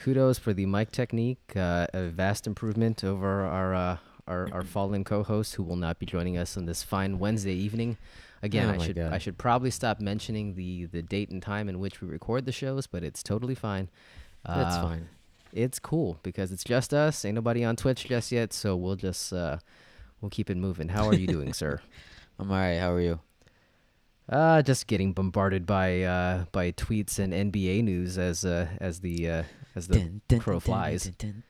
kudos for the mic technique. Uh, a vast improvement over our, uh, our our fallen co-host, who will not be joining us on this fine Wednesday evening. Again, Oh I should God. I should probably stop mentioning the the date and time in which we record the shows, but it's totally fine. That's Uh, fine. It's cool because it's just us. Ain't nobody on Twitch just yet, so we'll just uh, we'll keep it moving. How are you doing, sir? I'm all right. How are you? Uh, just getting bombarded by uh, by tweets and NBA news as uh, as the uh, as the Dun, dun, crow flies. dun,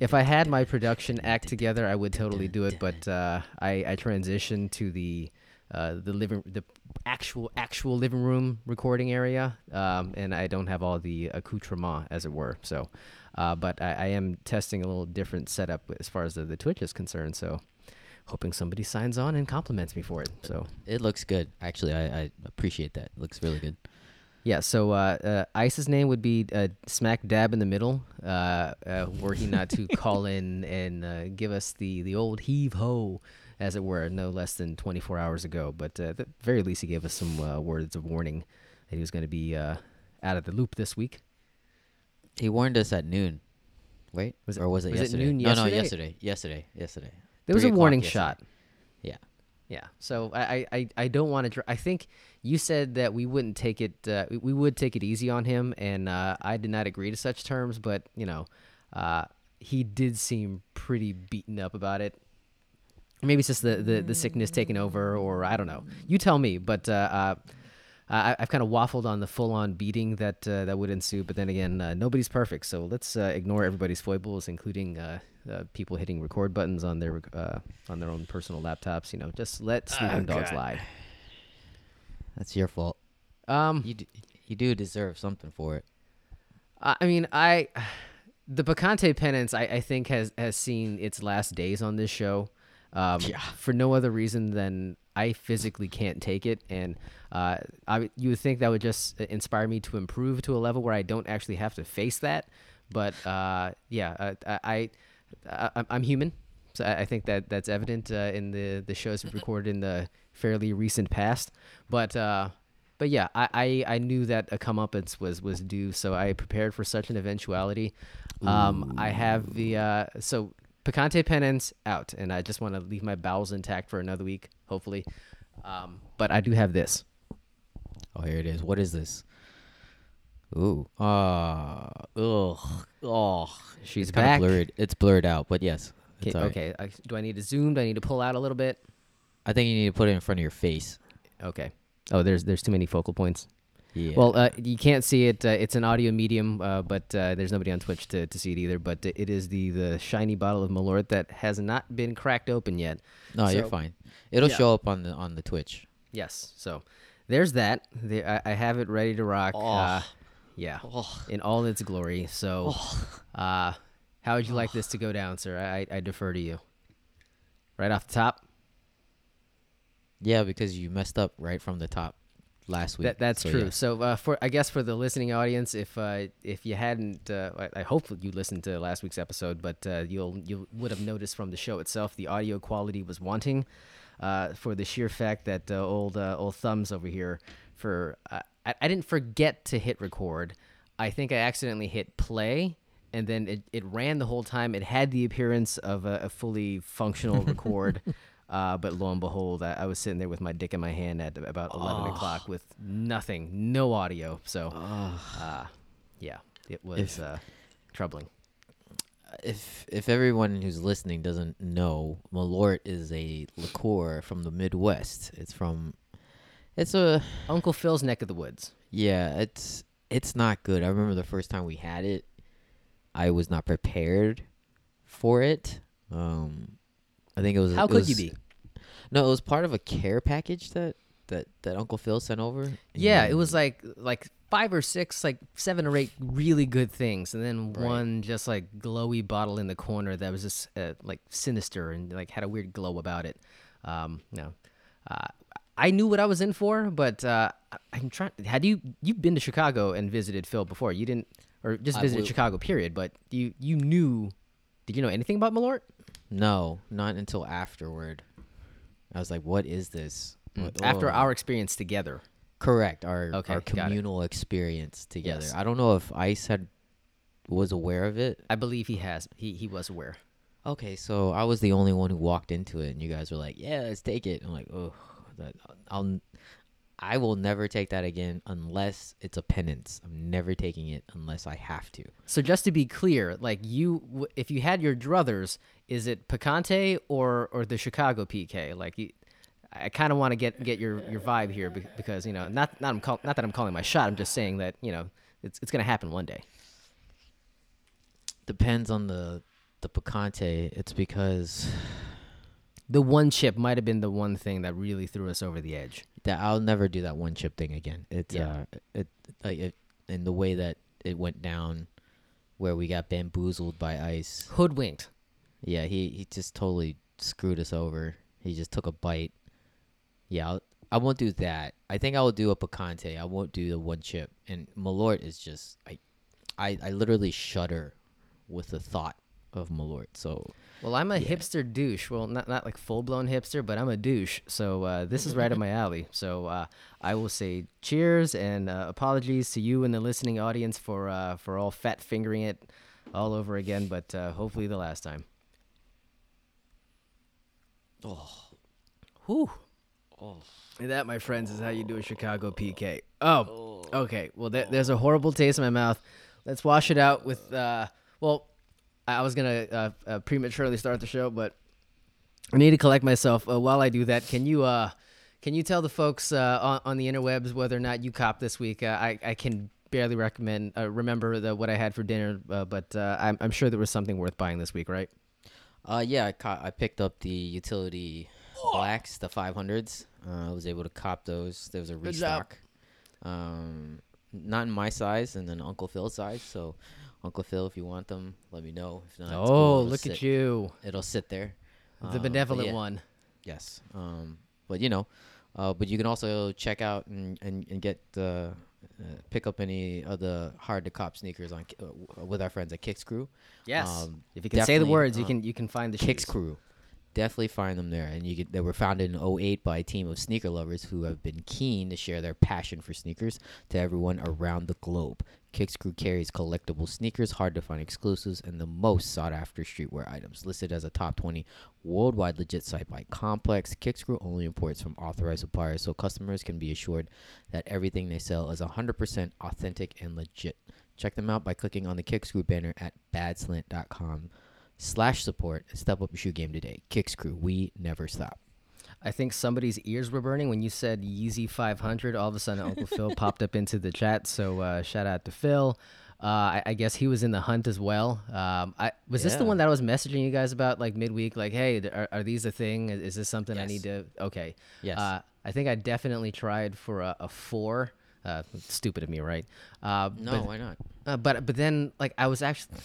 If I had my production act together, I would totally do it. But uh, I I transitioned to the uh, the living the actual actual living room recording area, um, and I don't have all the accoutrement as it were. So, uh, but I, I am testing a little different setup as far as the, the Twitch is concerned. So, hoping somebody signs on and compliments me for it. So. It looks good. Actually, I, I appreciate that. It looks really good. Yeah, so uh, uh, Ice's name would be uh, smack dab in the middle, uh, uh, were he not to call in and uh, give us the, the old heave ho, as it were, no less than 24 hours ago. But uh, at the very least, he gave us some uh, words of warning that he was going to be uh, out of the loop this week. He warned us at noon. Wait, Was it- or was it was it yesterday? noon no, yesterday? no, yesterday. Yesterday. Yesterday. There was a warning yesterday. shot. Yeah. Yeah, so I I, I, I don't want to. Dr- I think you said that we wouldn't take it. Uh, we- would take it easy on him, and uh, I did not agree to such terms. But you know, uh, he did seem pretty beaten up about it. Maybe it's just the, the, the sickness taking over, or I don't know. You tell me. But uh, uh, I, I've kind of waffled on the full on beating that uh, that would ensue. But then again, uh, nobody's perfect, so let's uh, ignore everybody's foibles, including uh, uh, people hitting record buttons on their uh, on their own personal laptops. You know, just let sleeping dogs God. lie. That's your fault. Um, You d- you do deserve something for it. I mean, I the Picante penance, I, I think has has seen its last days on this show. Um, Yeah. For no other reason than I physically can't take it, and uh, I you would think that would just inspire me to improve to a level where I don't actually have to face that. But uh, yeah, I, I I I'm human, so I I think that that's evident uh, in the the shows recorded in the fairly recent past. But uh, but yeah, I, I, I knew that a comeuppance was was due, so I prepared for such an eventuality. Um, I have the uh, so Picante penance out, and I just want to leave my bowels intact for another week, hopefully. Um, but I do have this. Oh, here it is. What is this? Ooh. Ah. ugh. Oh. She's it's back. blurred. It's blurred out, but yes. Okay, right. okay. I, do I need to zoom? Do I need to pull out a little bit? I think you need to put it in front of your face. Okay. Oh, there's there's too many focal points. Yeah. Well, uh, you can't see it. Uh, it's an audio medium, uh, but uh, there's nobody on Twitch to, to see it either. But it is the the shiny bottle of Malort that has not been cracked open yet. no, you're fine. It'll yeah. show up on the on the Twitch. Yes. So there's that. There, I, I have it ready to rock. Uh, Oh. yeah, Oh. in all its glory. So, uh, how would you like this to go down, sir? I, I defer to you. Right off the top. Yeah, because you messed up right from the top last week. That, that's So, true. yes. So uh, for I guess for the listening audience, if uh, if you hadn't, uh, I, I hope you listened to last week's episode, but uh, you'll you would have noticed from the show itself the audio quality was wanting, uh, for the sheer fact that uh, old uh, old thumbs over here for uh, I, I didn't forget to hit record. I think I accidentally hit play. And then it, it ran the whole time. It had the appearance of a, a fully functional record, uh, but lo and behold, I, I was sitting there with my dick in my hand at about eleven o'clock with nothing, no audio. So, uh, yeah, it was If- uh, troubling. if if everyone who's listening doesn't know, Malort is a liqueur from the Midwest. It's from it's a Uncle Phil's neck of the woods. yeah, it's it's not good. I remember the first time we had it, I was not prepared for it. Um I think it was How it could you be? No, it was part of a care package that that that Uncle Phil sent over. Yeah, it was like like five or six, like seven or eight really good things, and then Right. one just like glowy bottle in the corner that was just uh, like sinister and like had a weird glow about it. Um, no, uh, I knew what I was in for, but uh, I'm trying. Had you you've been to Chicago and visited Phil before? You didn't, or just visited Chicago, period. But you you knew. Did you know anything about Malort? No, not until afterward. I was like, "What is this?" Hmm. What- After oh. our experience together. correct our Okay, our communal experience together. Yes. I don't know if Ice had was aware of it. I believe he has. He he was aware. Okay, so I was the only one who walked into it, and you guys were like, "Yeah, let's take it." I'm like, "Oh, that I'll, I will never take that again unless it's a penance. I'm never taking it unless I have to." So just to be clear, like you, if you had your druthers, is it Picante or or the Chicago PK? Like, you, I kind of want to get get your your vibe here because you know, not not I'm call, not that I'm calling my shot. I'm just saying that you know it's it's gonna happen one day. Depends on the the picante. It's because The one chip might have been the one thing that really threw us over the edge. that I'll never do that one chip thing again. It's Yeah. uh, it like it in the way that it went down, where we got bamboozled by ice. Hoodwinked. Yeah, he he just totally screwed us over. He just took a bite. Yeah, I'll, I won't do that. I think I will do a picante. I won't do the one chip. And Malort is just I, I I literally shudder with the thought of Malort. So Well, I'm a Yeah. hipster douche. Well, not not like full blown hipster, but I'm a douche. So uh, this is right up my alley. So uh, I will say cheers and uh, apologies to you and the listening audience for uh, for all fat fingering it all over again. But uh, hopefully the last time. Oh Whew. oh And that, my friends, is how you do a Chicago PK. Oh, okay. Well, there, there's a horrible taste in my mouth. Let's wash it out with. Uh, well, I was gonna uh, uh, prematurely start the show, but I need to collect myself. Uh, while I do that, can you uh, can you tell the folks uh, on, on the interwebs whether or not you cop this week? Uh, I I can barely recommend uh, remember the, what I had for dinner, uh, but uh, I'm I'm sure there was something worth buying this week, right? Uh, yeah, I caught, I picked up the utility blacks, the 500s. Uh, I was able to cop those. There was a restock. Um, not in my size, and then Uncle Phil's size. So, Uncle Phil, if you want them, let me know. If not, oh, cool. Look sit- at you, It'll sit there. the Um, benevolent yeah, one. Yes. Um, but you know, uh, but you can also check out and and, and get uh, uh, pick up any of the hard to cop sneakers on uh, with our friends at Kicks Crew. Yes. Um, if you can say the words, you uh, can you can find the Kicks shoes. Crew. Definitely find them there, and you get they were founded in 08 by a team of sneaker lovers who have been keen to share their passion for sneakers to everyone around the globe. Kicks Crew carries collectible sneakers, hard to find exclusives, and the most sought after streetwear items. Listed as a top 20 worldwide legit site by Complex, Kickscrew only imports from authorized suppliers, so customers can be assured that everything they sell is 100% authentic and legit. Check them out by clicking on the Kickscrew banner at badslant.com slash support and step up your shoe game today. Kickscrew, we never stop. I think somebody's ears were burning when you said Yeezy 500. All of a sudden, Uncle Phil popped up into the chat. So uh, shout out to Phil. Uh, I, I guess he was in the hunt as well. Um, I was this the one that I was messaging you guys about like midweek? Like, hey, are, are these a thing? Is, is this something I need to? Okay. Yes. Uh, I think I definitely tried for a, a four. Uh, stupid of me, right? Uh, No, but- why not? uh, but but then like I was actually,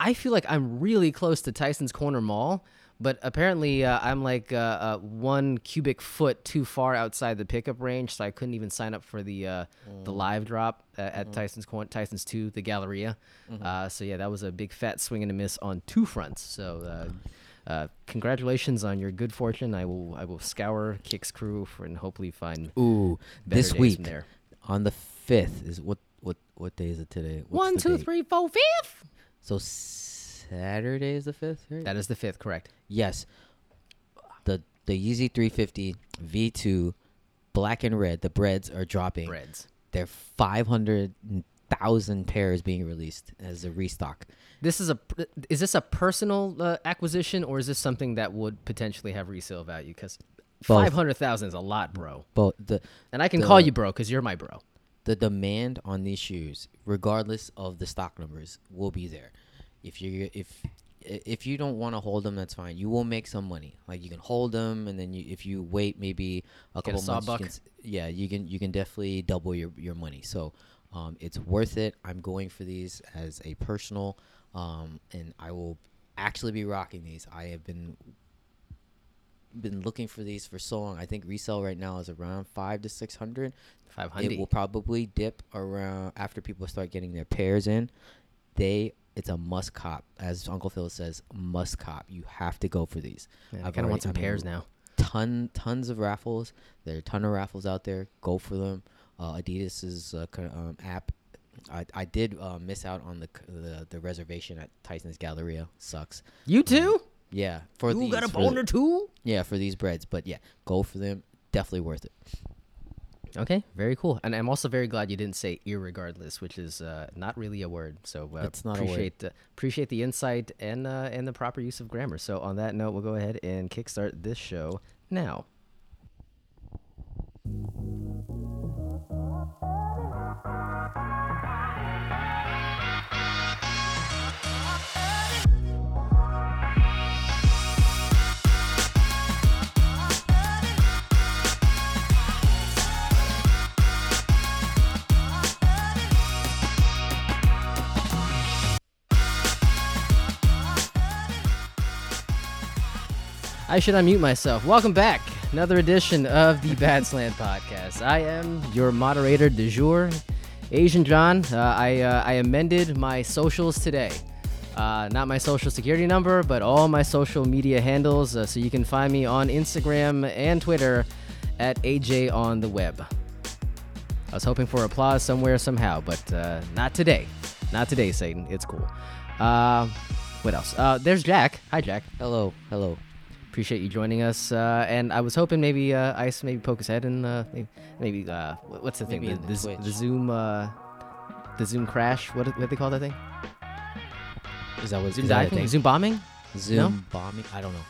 I feel like I'm really close to Tyson's Corner Mall, but apparently uh, I'm like uh, uh, one cubic foot too far outside the pickup range, so I couldn't even sign up for the uh, the live drop uh, at Tyson's Corner, Tyson's Two, the Galleria. Uh, so yeah, that was a big fat swing and a miss on two fronts. So. Uh, uh, congratulations on your good fortune. I will I will scour Kicks Crew for and hopefully find Ooh, this week there. on the 5th is what what what day is it today? What's One, two, three, four, fifth. So Saturday is the 5th, right? That is the fifth, correct? yes. The the Yeezy 350 V2 black and red, the breads are dropping. Breads. They're 500,000 pairs being released as a restock. This is a is this a personal uh, acquisition or is this something that would potentially have resale value? Because five hundred thousand is a lot, bro. But the And I can The- call you bro because you're my bro. the demand on these shoes, regardless of the stock numbers, will be there. If you if if you don't want to hold them, that's fine. You will make some money. Like you can hold them, and then you, if you wait maybe a Get a couple months, you can, yeah, you can you can definitely double your your money. So um, it's worth it. I'm going for these as a personal, um, and I will actually be rocking these. I have been been looking for these for so long. I think resale right now is around five to six hundred. Five hundred. It will probably dip around after people start getting their pairs in. They it's a must cop, as Uncle Phil says, must cop. You have to go for these. I kind of want some I mean, pairs now. Ton tons of raffles. There are a ton of raffles out there. Go for them. Uh, Adidas's uh, um, app I, I did uh, miss out on the, the the reservation at Tyson's Galleria. Sucks. You too? Yeah, for You these, got a the- boner too? yeah, for these breads. But yeah, go for them. Definitely worth it. Okay, very cool. And I'm also very glad you didn't say irregardless, which is uh, not really a word. So uh, It's not a word. appreciate the, appreciate the insight and uh, and the proper use of grammar. So on that note, we'll go ahead and kickstart this show now. I should unmute myself. Welcome back. Another edition of the Bad Slant Podcast. I am your moderator de jour, Asian John. Uh, I, uh, I amended my socials today. Uh, not my social security number, but all my social media handles. Uh, so you can find me on Instagram and Twitter at AJ on the web. I was hoping for applause somewhere, somehow, but uh, not today. Not today, Satan. It's cool. Uh, what else? Uh, there's Jack. Hi, Jack. Hello, hello. Appreciate you joining us. Uh, and I was hoping maybe uh, Ice maybe poke his head in. Uh, maybe, uh, what's the Maybe thing? The, the the, the Zoom. Uh, the Zoom crash. What what they call that thing? Is that what Zoom diving? thing? Zoom bombing? Zoom bombing? I don't know.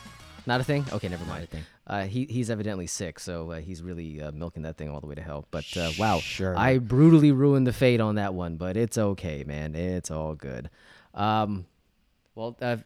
Not a thing. Okay, never mind. thing. Uh, he he's evidently sick, so uh, he's really uh, milking that thing all the way to hell. But uh, wow, Sure. I brutally ruined the fade on that one, but it's okay, man. It's all good. Um, well, uh,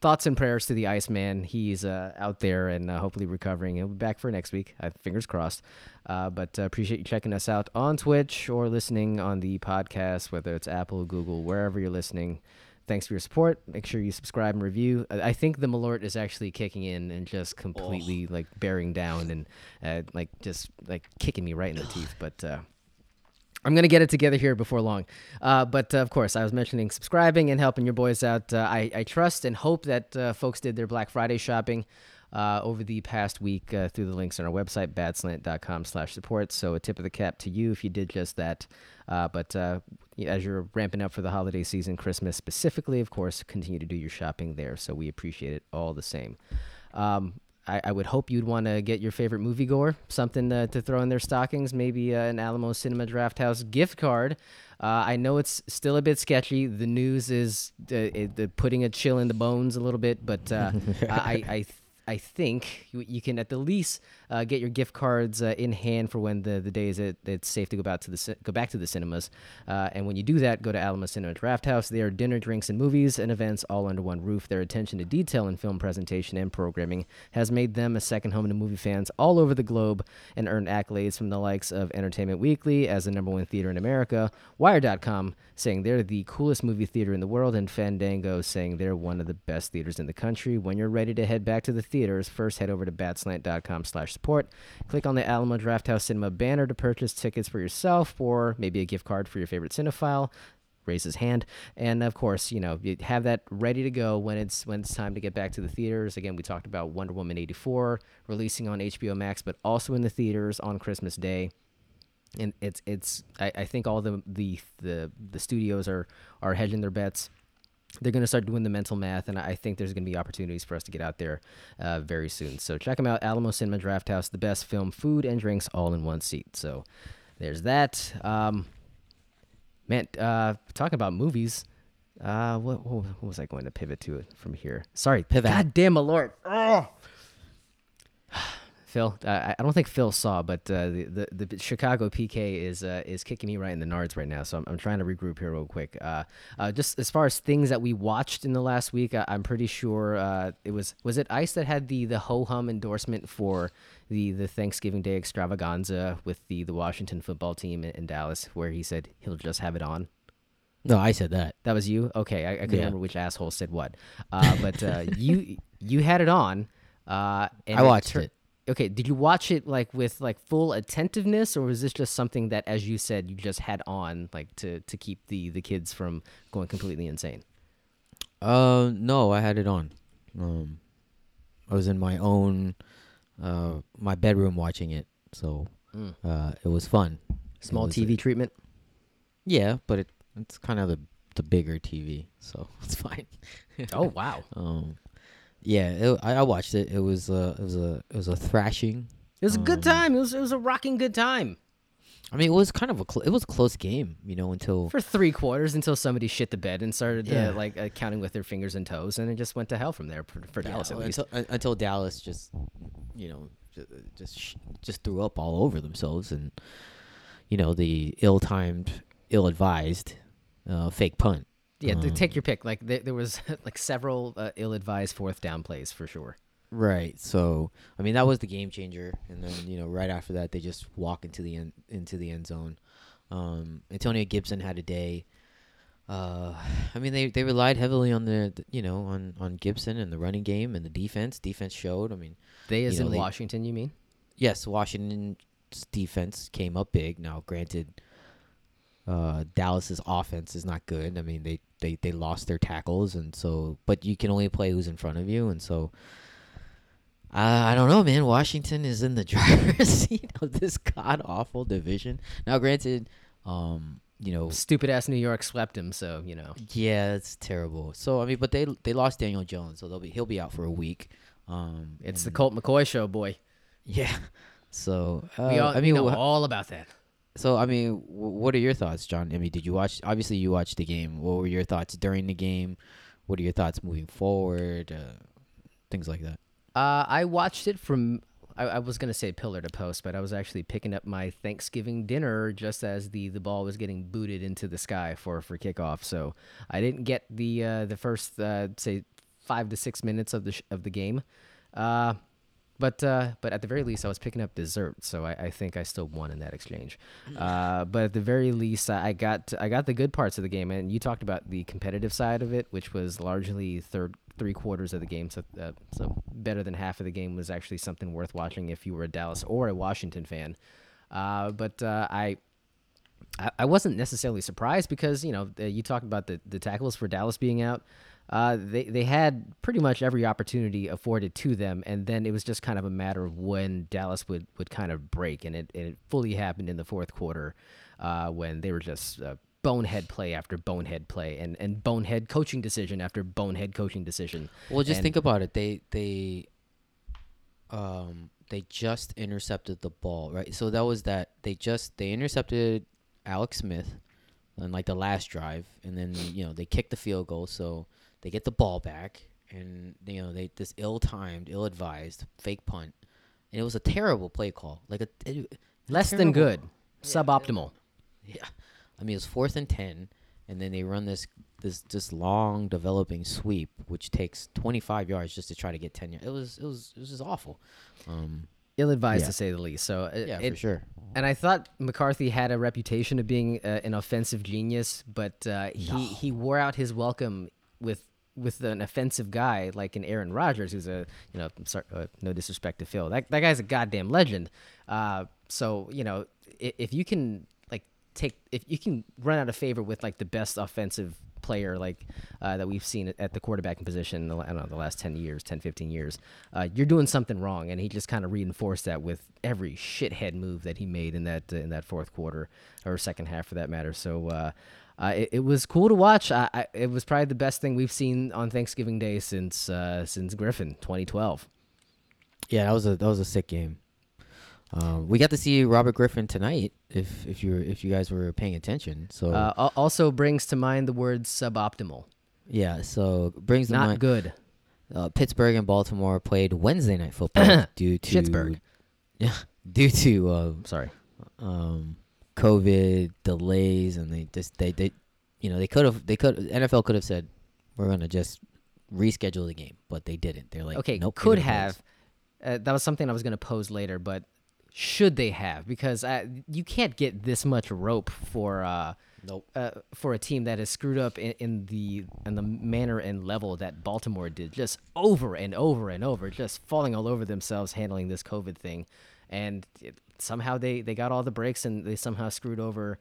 thoughts and prayers to the Iceman. He's uh, out there and uh, hopefully recovering. He'll be back for next week. Uh, fingers crossed. Uh, but uh, appreciate you checking us out on Twitch or listening on the podcast, whether it's Apple, Google, wherever you're listening. Thanks for your support. Make sure you subscribe and review. I think the Malort is actually kicking in and just completely like bearing down and uh, like just like kicking me right in the teeth. But uh, I'm gonna get it together here before long. Uh, but uh, of course, I was mentioning subscribing and helping your boys out. Uh, I, I trust and hope that uh, folks did their Black Friday shopping uh, over the past week uh, through the links on our website, badslant.com/support. So a tip of the cap to you if you did just that. Uh, but as you're ramping up for the holiday season, Christmas specifically, of course, continue to do your shopping there. So we appreciate it all the same. Um, I, I would hope you'd want to get your favorite moviegoer something uh, to throw in their stockings, maybe uh, an Alamo Cinema Draft House gift card. Uh, I know it's still a bit sketchy. The news is uh, it, the putting a chill in the bones a little bit, but uh, I, I, I think you, you can at the least uh, get your gift cards uh, in hand for when the, the days it, it's safe to go back to the go back to the cinemas. Uh, and when you do that, go to Alamo Cinema Draft House. There are dinner, drinks, and movies and events all under one roof. Their attention to detail in film presentation and programming has made them a second home to movie fans all over the globe and earned accolades from the likes of Entertainment Weekly as the number one theater in America, Wired.com saying they're the coolest movie theater in the world, and Fandango saying they're one of the best theaters in the country. When you're ready to head back to the theaters, first head over to badslant.com slash support. Click on the Alamo Drafthouse Cinema banner to purchase tickets for yourself or maybe a gift card for your favorite cinephile. Raise his hand, and of course, you know you have that ready to go when it's when it's time to get back to the theaters. Again, we talked about Wonder Woman '84 releasing on HBO Max, but also in the theaters on Christmas Day and it's it's I, I think all the the the the studios are are hedging their bets they're going to start doing the mental math and i think there's going to be opportunities for us to get out there uh, very soon. So check them out alamo cinema draft house the best film food and drinks all in one seat. So there's that. Um man uh talking about movies uh what, what, what was i going to pivot to from here? Sorry. Pivot. god damn my lord oh. Phil, uh, I I don't think Phil saw, but uh, the, the the Chicago PK is uh, is kicking me right in the nards right now. So I'm, I'm trying to regroup here real quick. Uh, uh, just as far as things that we watched in the last week, I, I'm pretty sure uh, it was was it Ice that had the the ho hum endorsement for the the Thanksgiving Day extravaganza with the the Washington football team in, in Dallas, where he said he'll just have it on. No, I said that. That was you. Okay, I, I couldn't Yeah. remember which asshole said what, uh, but uh, you you had it on. Uh, and I watched tur- it. Okay, did you watch it like with like full attentiveness, or was this just something that, as you said, you just had on like to to keep the the kids from going completely insane? Uh, no, I had it on. Um, I was in my own, uh, my bedroom watching it, so Mm. uh, it was fun. Small was TV treatment. Yeah, but it it's kind of the the bigger TV, so it's fine. Oh wow, Um, yeah, it, I, I watched it. It was uh, it was a it was a thrashing. it was a good Um, time. It was it was a rocking good time I mean, it was kind of a cl- it was a close game, you know, until for three quarters until somebody shit the bed and started Yeah. uh, like uh, counting with their fingers and toes, and it just went to hell from there for, for Yeah, Dallas at least. until, un- until Dallas just you know ju- just sh- just threw up all over themselves and you know the ill-timed, ill-advised uh, fake punt. Yeah, th- take Um, your pick. Like there, there was like several uh, ill-advised fourth down plays for sure. Right. So I mean that was the game changer, and then you know right after that they just walk into the end into the end zone. Um, Antonio Gibson had a day. Uh, I mean they, they relied heavily on the the- you know on, on Gibson and the running game and the defense. Defense showed. I mean They as know, in they- Washington, you mean? yes, Washington's defense came up big. Now, granted, uh, Dallas's offense is not good. I mean, they, they, they lost their tackles, and so but you can only play who's in front of you, and so. Uh, I don't know, man. Washington is in the driver's seat of this god awful division. Now, granted, um, you know, Stupid ass New York swept him, so you know. yeah, it's terrible. So I mean, but they they lost Daniel Jones, so they'll be he'll be out for a week. Um, It's the Colt McCoy show, boy. yeah. So uh, we all, I mean, we know all about that. So I mean, w- what are your thoughts, John? I mean, did you watch? Obviously, you watched the game. What were your thoughts during the game? What are your thoughts moving forward? Uh, things like that. Uh, I watched it from. I, I was gonna say pillar to post, but I was actually picking up my Thanksgiving dinner just as the, the ball was getting booted into the sky for, for kickoff. So I didn't get the uh, the first uh, say five to six minutes of the sh- of the game. Uh, but uh, but at the very least, I was picking up dessert, so I, I think I still won in that exchange. Uh, but at the very least, I got I got the good parts of the game, and you talked about the competitive side of it, which was largely third three quarters of the game. So uh, so better than half of the game was actually something worth watching if you were a Dallas or a Washington fan. Uh, but uh, I I, I wasn't necessarily surprised because you know uh, you talked about the, the tackles for Dallas being out. Uh, they they had pretty much every opportunity afforded to them, and then it was just kind of a matter of when Dallas would, would kind of break, and it, and it fully happened in the fourth quarter uh, when they were just uh, bonehead play after bonehead play, and, and bonehead coaching decision after bonehead coaching decision. Well, just And- think about it. They they um they just intercepted the ball, right? So that was that they just they intercepted Alex Smith on like the last drive, and then you know they kicked the field goal, so they get the ball back, and you know they this ill-timed, ill-advised fake punt, and it was a terrible play call, like a it- Less than good, Yeah, suboptimal. yeah, I mean it was fourth and ten, and then they run this this this long developing sweep, which takes 25 yards just to try to get 10 yards. It was it was it was just awful. Um, Ill advised Yeah. to say the least. So it, yeah, it, for sure. And I thought McCarthy had a reputation of being uh, an offensive genius, but uh, he he wore out his welcome with with an offensive guy like an Aaron Rodgers, who's a you know sorry, uh, no disrespect to Phil, that that guy's a goddamn legend. Uh, so you know if, if you can like take if you can run out of favor with like the best offensive player like uh, that we've seen at the quarterbacking position the, I don't know the last 10 years 10 15 years uh, you're doing something wrong and he just kind of reinforced that with every shithead move that he made in that uh, in that fourth quarter or second half for that matter so uh, it, it was cool to watch I, I, it was probably the best thing we've seen on Thanksgiving Day since uh, since Griffin 2012 Yeah, that was a that was a sick game. Um, we got to see Robert Griffin tonight. If if you if you guys were paying attention, so uh, also brings to mind the word suboptimal yeah, so brings to not mind good uh, Pittsburgh and Baltimore played Wednesday night football due to Pittsburgh. Yeah, due to uh, sorry um, COVID delays, and they just they they you know they could have they could NFL could have said we're gonna just reschedule the game, but they didn't. They're like okay, nope, could have. Uh, that was something I was going to pose later, but should they have? Because uh, you can't get this much rope for uh. Nope. uh, for a team that is screwed up in, in the in the manner and level that Baltimore did, just over and over and over, just falling all over themselves handling this COVID thing, and it, somehow they they got all the breaks and they somehow screwed over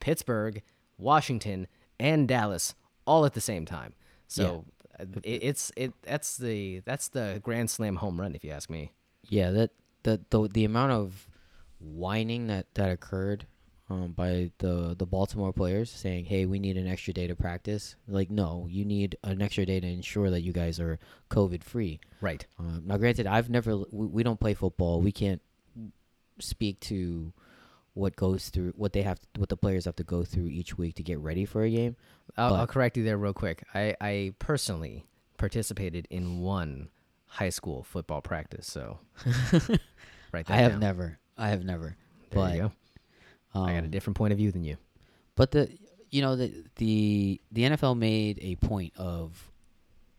Pittsburgh, Washington, and Dallas all at the same time. So uh, it, it's it that's the that's the grand slam home run if you ask me. Yeah, that the the the amount of whining that that occurred um, by the the Baltimore players saying, "Hey, we need an extra day to practice." Like, no, you need an extra day to ensure that you guys are COVID free. Right. Um, now, granted, I've never we, we don't play football. We can't speak to what goes through what they have what the players have to go through each week to get ready for a game. I'll, I'll correct you there real quick. I, I personally participated in one high school football practice, so right. I have down. never, I have never. There but you go. I got a um, different point of view than you. But the you know the the the NFL made a point of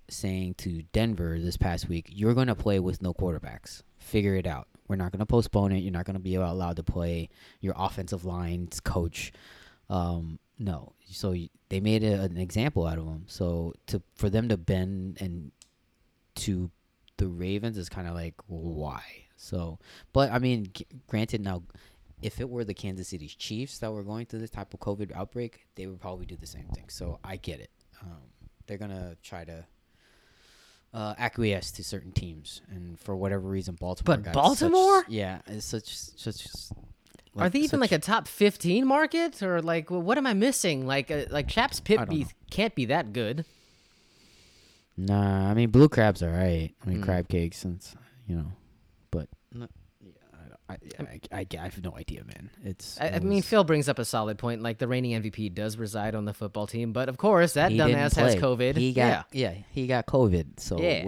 saying to Denver this past week, you're going to play with no quarterbacks. Figure it out. We're not going to postpone it. You're not going to be allowed to play your offensive lines coach. Um, no. So they made a, an example out of them. So to for them to bend and to the Ravens is kind of like why. So, but I mean, g- granted now if it were the Kansas City Chiefs that were going through this type of COVID outbreak, they would probably do the same thing. So I get it. Um, they're gonna try to uh, acquiesce to certain teams, and for whatever reason, Baltimore. But Baltimore? such, yeah, it's such such. Are they even like a top fifteen market, or like wh- what am I missing? Like uh, like Chaps Pip I be, can't be that good. Nah, I mean blue crabs are right. I mean Mm. crab cakes, and you know, but I, I, I, I, have no idea, man. It's. I, it I mean, Phil brings up a solid point. Like the reigning MVP does reside on the football team, but of course that dumbass has. COVID. He got yeah. he got COVID. So Yeah.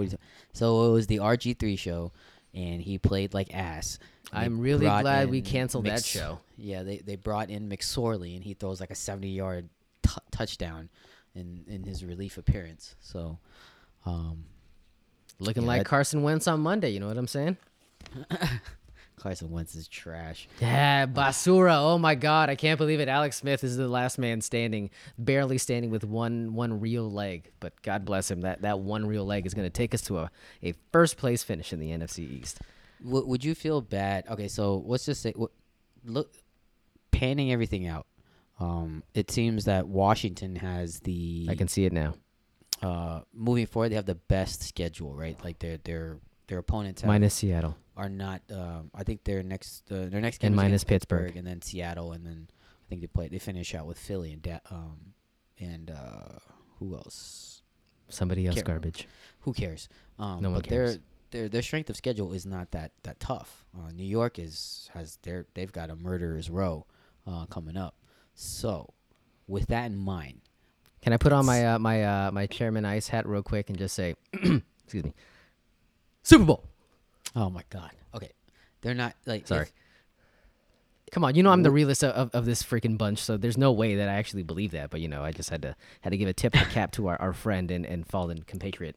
so it was the RG three show, and he played like ass. I'm really glad we canceled that show. Yeah, they they brought in McSorley, and he throws like a seventy yard t- touchdown in in his relief appearance. So, um, Looking Yeah, like that- Carson Wentz on Monday. You know what I'm saying? Carson Wentz is trash. Yeah, Basura. Oh my God, I can't believe it. Alex Smith is the last man standing, barely standing with one one real leg. But God bless him. That that one real leg is going to take us to a, a first place finish in the NFC East. W- would you feel bad? Okay, so let's just say, wh- look, panning everything out. Um, it seems that Washington has the I can see it now. uh, moving forward, they have the best schedule, right? Like their their their opponents Minus Seattle. are not. Um, I think their next uh, their next game And is minus against Pittsburgh. and then Seattle, and then I think they play they finish out with Philly and da- um and uh, who else? Somebody else Can't remember. garbage. Who cares? Um, No one but their their their strength of schedule is not that that tough. Uh, New York is has their they've got a murderer's row uh, coming up. So, with that in mind, Can I put on my uh, my uh, my chairman ice hat real quick and just say, excuse me, Super Bowl. oh my god, okay, they're not like Sorry. if- Come on, you know I'm the realist of, of, of this freaking bunch, so there's no way that I actually believe that. But you know, I just had to had to give a tip of the cap to our, our friend and, and fallen compatriot.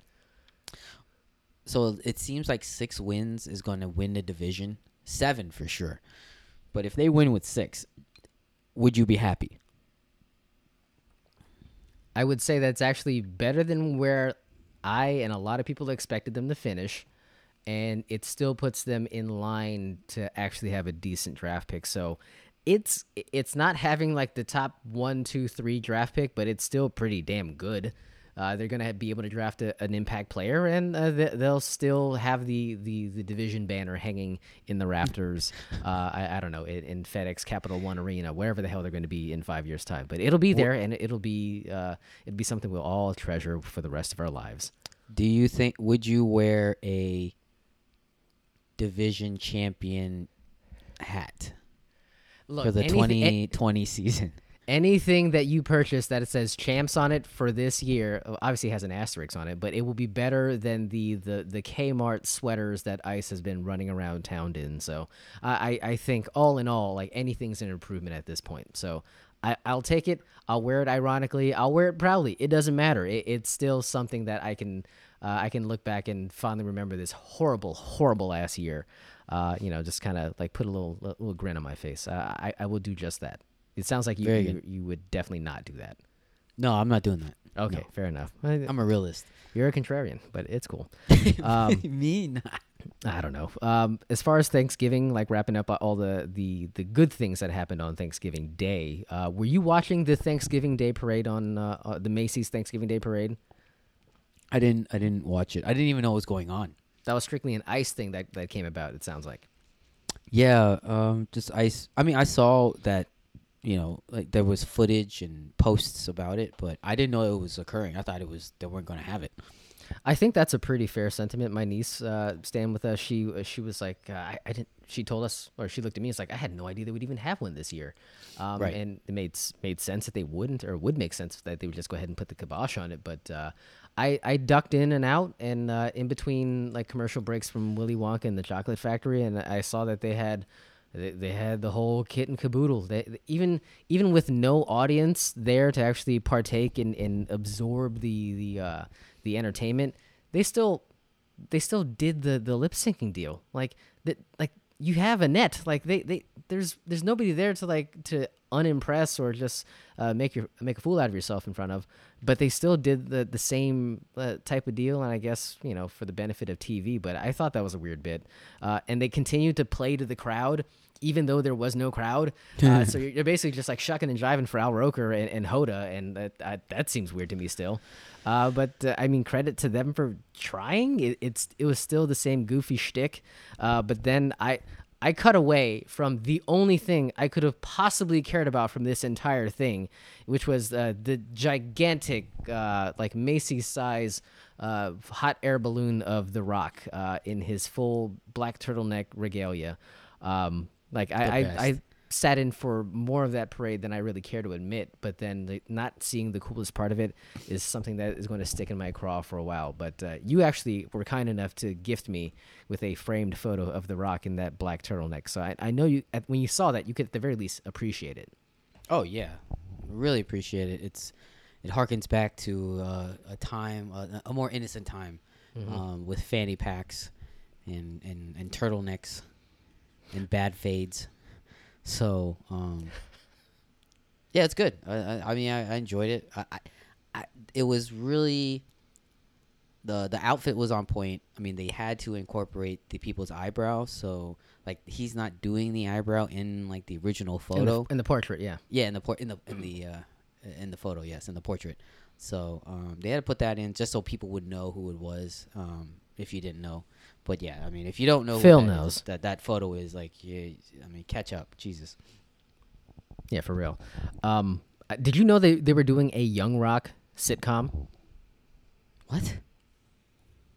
So it seems like six wins is going to win the division. Seven for sure. But if they win with six, would you be happy? I would say that's actually better than where I and a lot of people expected them to finish, and it still puts them in line to actually have a decent draft pick. So it's it's not having like the top one, two, three draft pick, but it's still pretty damn good. Uh, they're gonna be able to draft a, an impact player, and uh, they, they'll still have the, the, the division banner hanging in the rafters. Uh, I, I don't know in, in FedEx Capital One Arena, wherever the hell they're going to be in five years' time. But it'll be there, and it'll be uh, it'll be something we'll all treasure for the rest of our lives. Do you think would you wear a division champion hat Look, for the anything- a- 2020 season? anything that you purchase that it says champs on it for this year obviously has an asterisk on it but it will be better than the the the kmart sweaters that ice has been running around town in so i i I think all in all like anything's an improvement at this point so I, I'll take it. I'll wear it ironically. I'll wear it proudly. It doesn't matter. It, it's still something that I can uh, I can look back and fondly remember this horrible, horrible ass year. Uh, you know, just kind of like put a little little grin on my face. Uh, I I will do just that. It sounds like you you, you would definitely not do that. No, I'm not doing that. Okay, No. fair enough. I'm a realist. You're a contrarian, but it's cool. Um, Me not. I don't know. Um, as far as Thanksgiving, like wrapping up all the the the good things that happened on Thanksgiving Day, uh, were you watching the Thanksgiving Day parade on uh, uh, the Macy's Thanksgiving Day parade? I didn't. I didn't watch it. I didn't even know what was going on. That was strictly an ice thing that that came about. It sounds like. Yeah. Um. Just ice. I mean, I saw that you know, like there was footage and posts about it, but I didn't know it was occurring. I thought it was they weren't going to have it. I think that's a pretty fair sentiment. My niece, uh, staying with us, she uh, she was like, uh, I, I didn't. She told us, or she looked at me. And it's like I had no idea they would even have one this year, um, Right. and it made made sense that they wouldn't, or would make sense that they would just go ahead and put the kibosh on it. But uh, I I ducked in and out, and uh, in between like commercial breaks from Willy Wonka and the Chocolate Factory, and I saw that they had. They, they had the whole kit and caboodle. They, even even with no audience there to actually partake and, and absorb the the uh, the entertainment, they still they still did the the lip syncing deal. Like that like you have a net. Like they, they there's there's nobody there to like to unimpress or just uh, make your make a fool out of yourself in front of. But they still did the the same uh, type of deal, and I guess you know for the benefit of TV. But I thought that was a weird bit, uh, and they continued to play to the crowd. Even though there was no crowd, uh, so you're, you're basically just like shucking and jiving for Al Roker and, and Hoda, and that, that that seems weird to me still. Uh, but uh, I mean, credit to them for trying. It, it's it was still the same goofy shtick. Uh, but then I I cut away from the only thing I could have possibly cared about from this entire thing, which was uh, the gigantic uh, like Macy's size uh, hot air balloon of The Rock uh, in his full black turtleneck regalia. Um, like I, I. I sat in for more of that parade than I really care to admit. But then the, not seeing the coolest part of it is something that is going to stick in my craw for a while. But uh, you actually were kind enough to gift me with a framed photo of The Rock in that black turtleneck. So I, I know you at, when you saw that, you could at the very least appreciate it. Oh yeah, really appreciate it. It's it harkens back to uh, a time, uh, a more innocent time, um, with fanny packs and, and and turtlenecks and bad fades. So um, yeah, it's good. I, I, I mean, I, I enjoyed it. I, it was really the the outfit was on point. I mean, they had to incorporate the people's eyebrow, so like he's not doing the eyebrow in like the original In the- photo. in the, portrait, yeah. Yeah, in the por- in the in the uh, in the photo, yes, in the portrait. So um, they had to put that in just so people would know who it was. Um, if you didn't know, but yeah, I mean, if you don't know, Phil that is, knows. that that photo is like, yeah, I mean, catch up, Jesus. Yeah, for real. Um, did you know they, they were doing a Young Rock sitcom? What?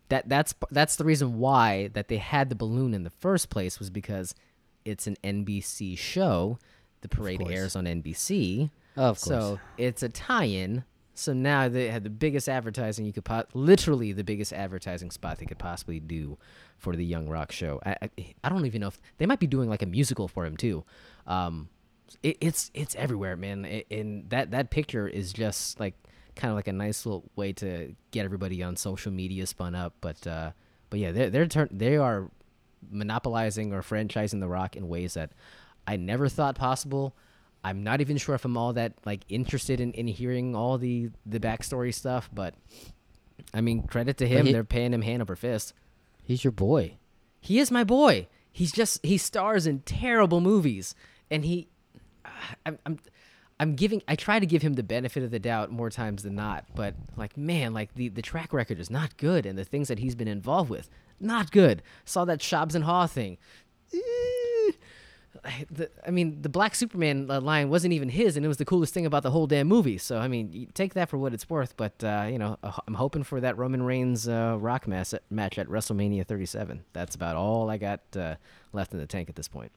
that that's that's the reason why that they had the balloon in the first place was because it's an NBC show. The parade airs on NBC, Of course. so it's a tie-in. So now they had the biggest advertising you could po- literally the biggest advertising spot they could possibly do for the Young Rock show. I, I, I don't even know if they might be doing like a musical for him too. Um, it, it's it's everywhere, man. A- and that that picture is just like kind of like a nice little way to get everybody on social media spun up. But uh, but yeah, they're they're turn- they are monopolizing or franchising the Rock in ways that I never thought possible. I'm not even sure if I'm all that like interested in, in hearing all the the backstory stuff, but I mean, credit to him, he- they're paying him hand over fist. He's your boy. He is my boy. He's just he stars in terrible movies, and he, I'm, I'm, I'm giving. I try to give him the benefit of the doubt more times than not. But like, man, like the the track record is not good, and the things that he's been involved with, not good. Saw that Hobbs and Shaw thing. Eh, I- the, I mean, the Black Superman uh, line wasn't even his, and it was the coolest thing about the whole damn movie. So, I mean, take that for what it's worth. But uh, you know, uh, I'm hoping for that Roman Reigns uh, Rock match at, match at WrestleMania 37. That's about all I got uh, left in the tank at this point.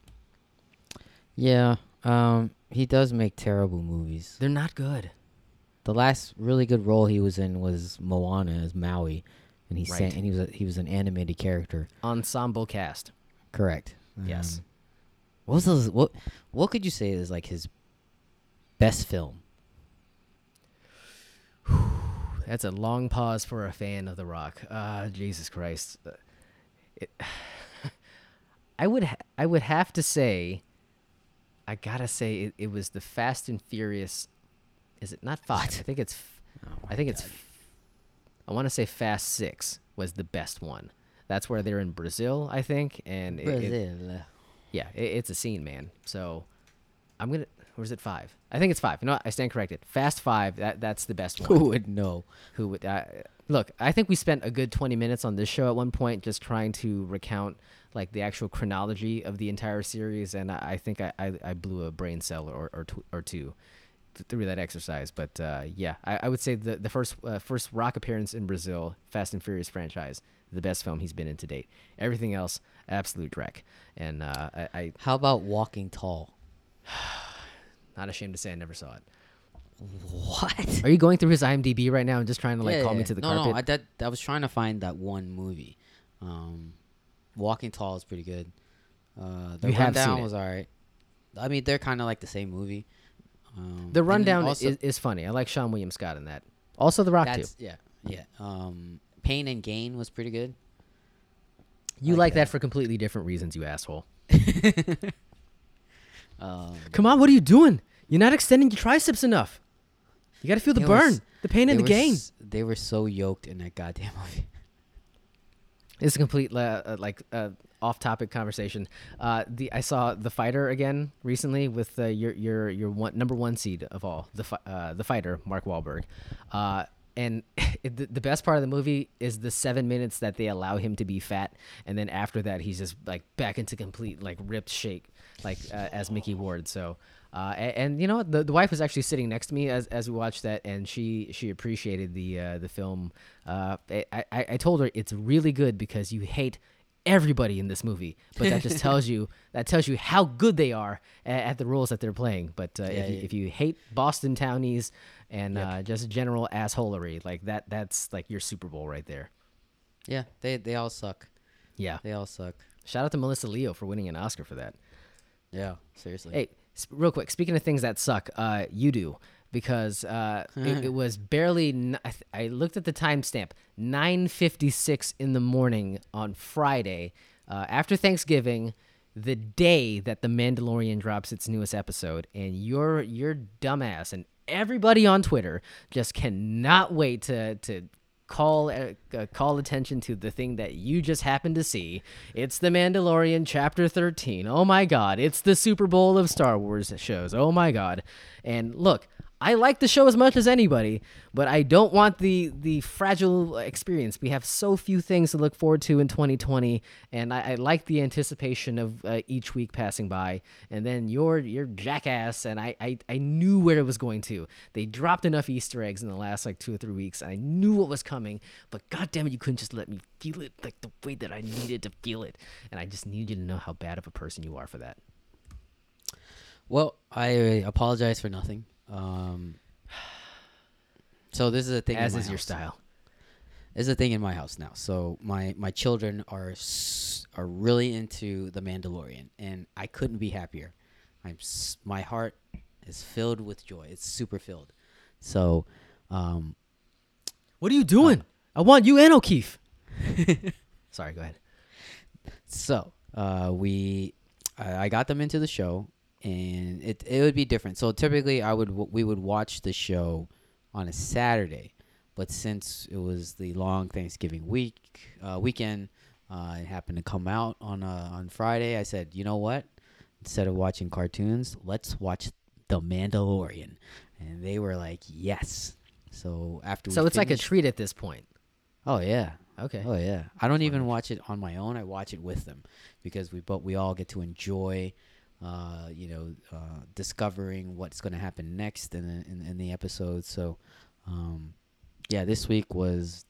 Yeah. Um, he does make terrible movies. They're not good. The last really good role he was in was Moana as Maui, and he sang, and he was a, he was an animated character. Ensemble cast. Correct. Yes. What was those, what what could you say is like his best film? That's a long pause for a fan of The Rock. Uh, Jesus Christ. Uh, It, I would ha- I would have to say, I gotta say it, it was the Fast and Furious. Is it not five? I think it's. Oh I think it's. f- I want to say Fast Six was the best one. That's where they're in Brazil, I think, and it- it- Brazil. Yeah, it, it's a scene, man. So I'm gonna. Or is it five? I think it's five. You know, what? I stand corrected. Fast Five. That that's the best one. Who would know? Who would? Uh, Look, I think we spent a good 20 minutes on this show at one point just trying to recount like the actual chronology of the entire series, and I, I think I, I, I blew a brain cell or or, tw- or two through that exercise. But uh, yeah, I, I would say the the first uh, first rock appearance in Brazil, Fast and Furious franchise, the best film he's been in to date. Everything else, absolute wreck. And uh, I, I How about Walking Tall? not ashamed to say I never saw it. What? Are you going through his IMDb right now and just trying to like Yeah, call yeah, me to the no, carpet? No, I, that, I was trying to find that one movie. Um, Walking Tall is pretty good. Uh, the You Rundown was alright. I mean, they're kind of like the same movie. Um, the rundown also- is, is funny. I like Seann William Scott in that. Also, The Rock too. yeah, yeah. Um, Pain and Gain was pretty good. You like like that that. for completely different reasons, you asshole. Um, Come on, what are you doing? You're not extending your triceps enough. You got to feel the burn, was- the pain, and the gain. s- they were so yoked in that goddamn movie. It's a complete uh, uh, like uh, off-topic conversation. Uh, the I saw the fighter again recently with uh, your your your one number one seed of all the fi- uh, the fighter Mark Wahlberg, uh, and it, the, best part of the movie is the seven minutes that they allow him to be fat, and then after that he's just like back into complete like ripped shape, like uh, as Micky Ward. So. Uh, and, and you know the, the wife was actually sitting next to me as, as we watched that, and she she appreciated the uh, the film. Uh, I, I I told her it's really good because you hate everybody in this movie, but that just tells you that tells you how good they are at, at the roles that they're playing. But uh, Yeah, if, you, yeah. if you hate Boston townies and Yep. uh, just general assholery, like that, that's like your Super Bowl right there. Yeah, they they all suck. Yeah. They all suck. Shout out to Melissa Leo for winning an Oscar for that. Yeah, seriously. Hey, real quick. Speaking of things that suck, uh, you do because uh, it, it was barely. N- I, th- I looked at the timestamp. Nine fifty six in the morning on Friday, uh, after Thanksgiving, the day that the Mandalorian drops its newest episode, and your your dumbass and everybody on Twitter just cannot wait to to call uh, uh, call attention to the thing that you just happened to see. It's the Mandalorian chapter 13. Oh my god, it's the Super Bowl of Star Wars shows. Oh my god. And look, I like the show as much as anybody, but I don't want the the fragile experience. We have so few things to look forward to in 2020, and I, I like the anticipation of uh, each week passing by. And then you're you're jackass, and I, I I knew where it was going to. They dropped enough Easter eggs in the last like two or three weeks. and I knew what was coming, but god damn it, you couldn't just let me feel it like the way that I needed to feel it. And I just need you to know how bad of a person you are for that. Well, I apologize for nothing. Um, so this is a thing. in As is your style. This is a thing in my house now. So my my children are s- are really into the Mandalorian, and I couldn't be happier. I'm s- my heart is filled with joy. It's super filled. So, um, What are you doing? I want you and O'Keefe. Sorry, go ahead. So uh, we, I, I got them into the show, and it it would be different. So typically, I would we would watch the show on a Saturday, but since it was the long Thanksgiving week uh, weekend, uh, it happened to come out on uh, on Friday. I said, you know what? Instead of watching cartoons, let's watch The Mandalorian, and they were like, yes. So after So it's like a treat at this point. oh yeah Okay. Oh yeah, I don't even watch it on my own. I watch it with them because we both we all get to enjoy, uh, you know, uh, discovering what's going to happen next in in, in the episode. So, um, yeah, this week was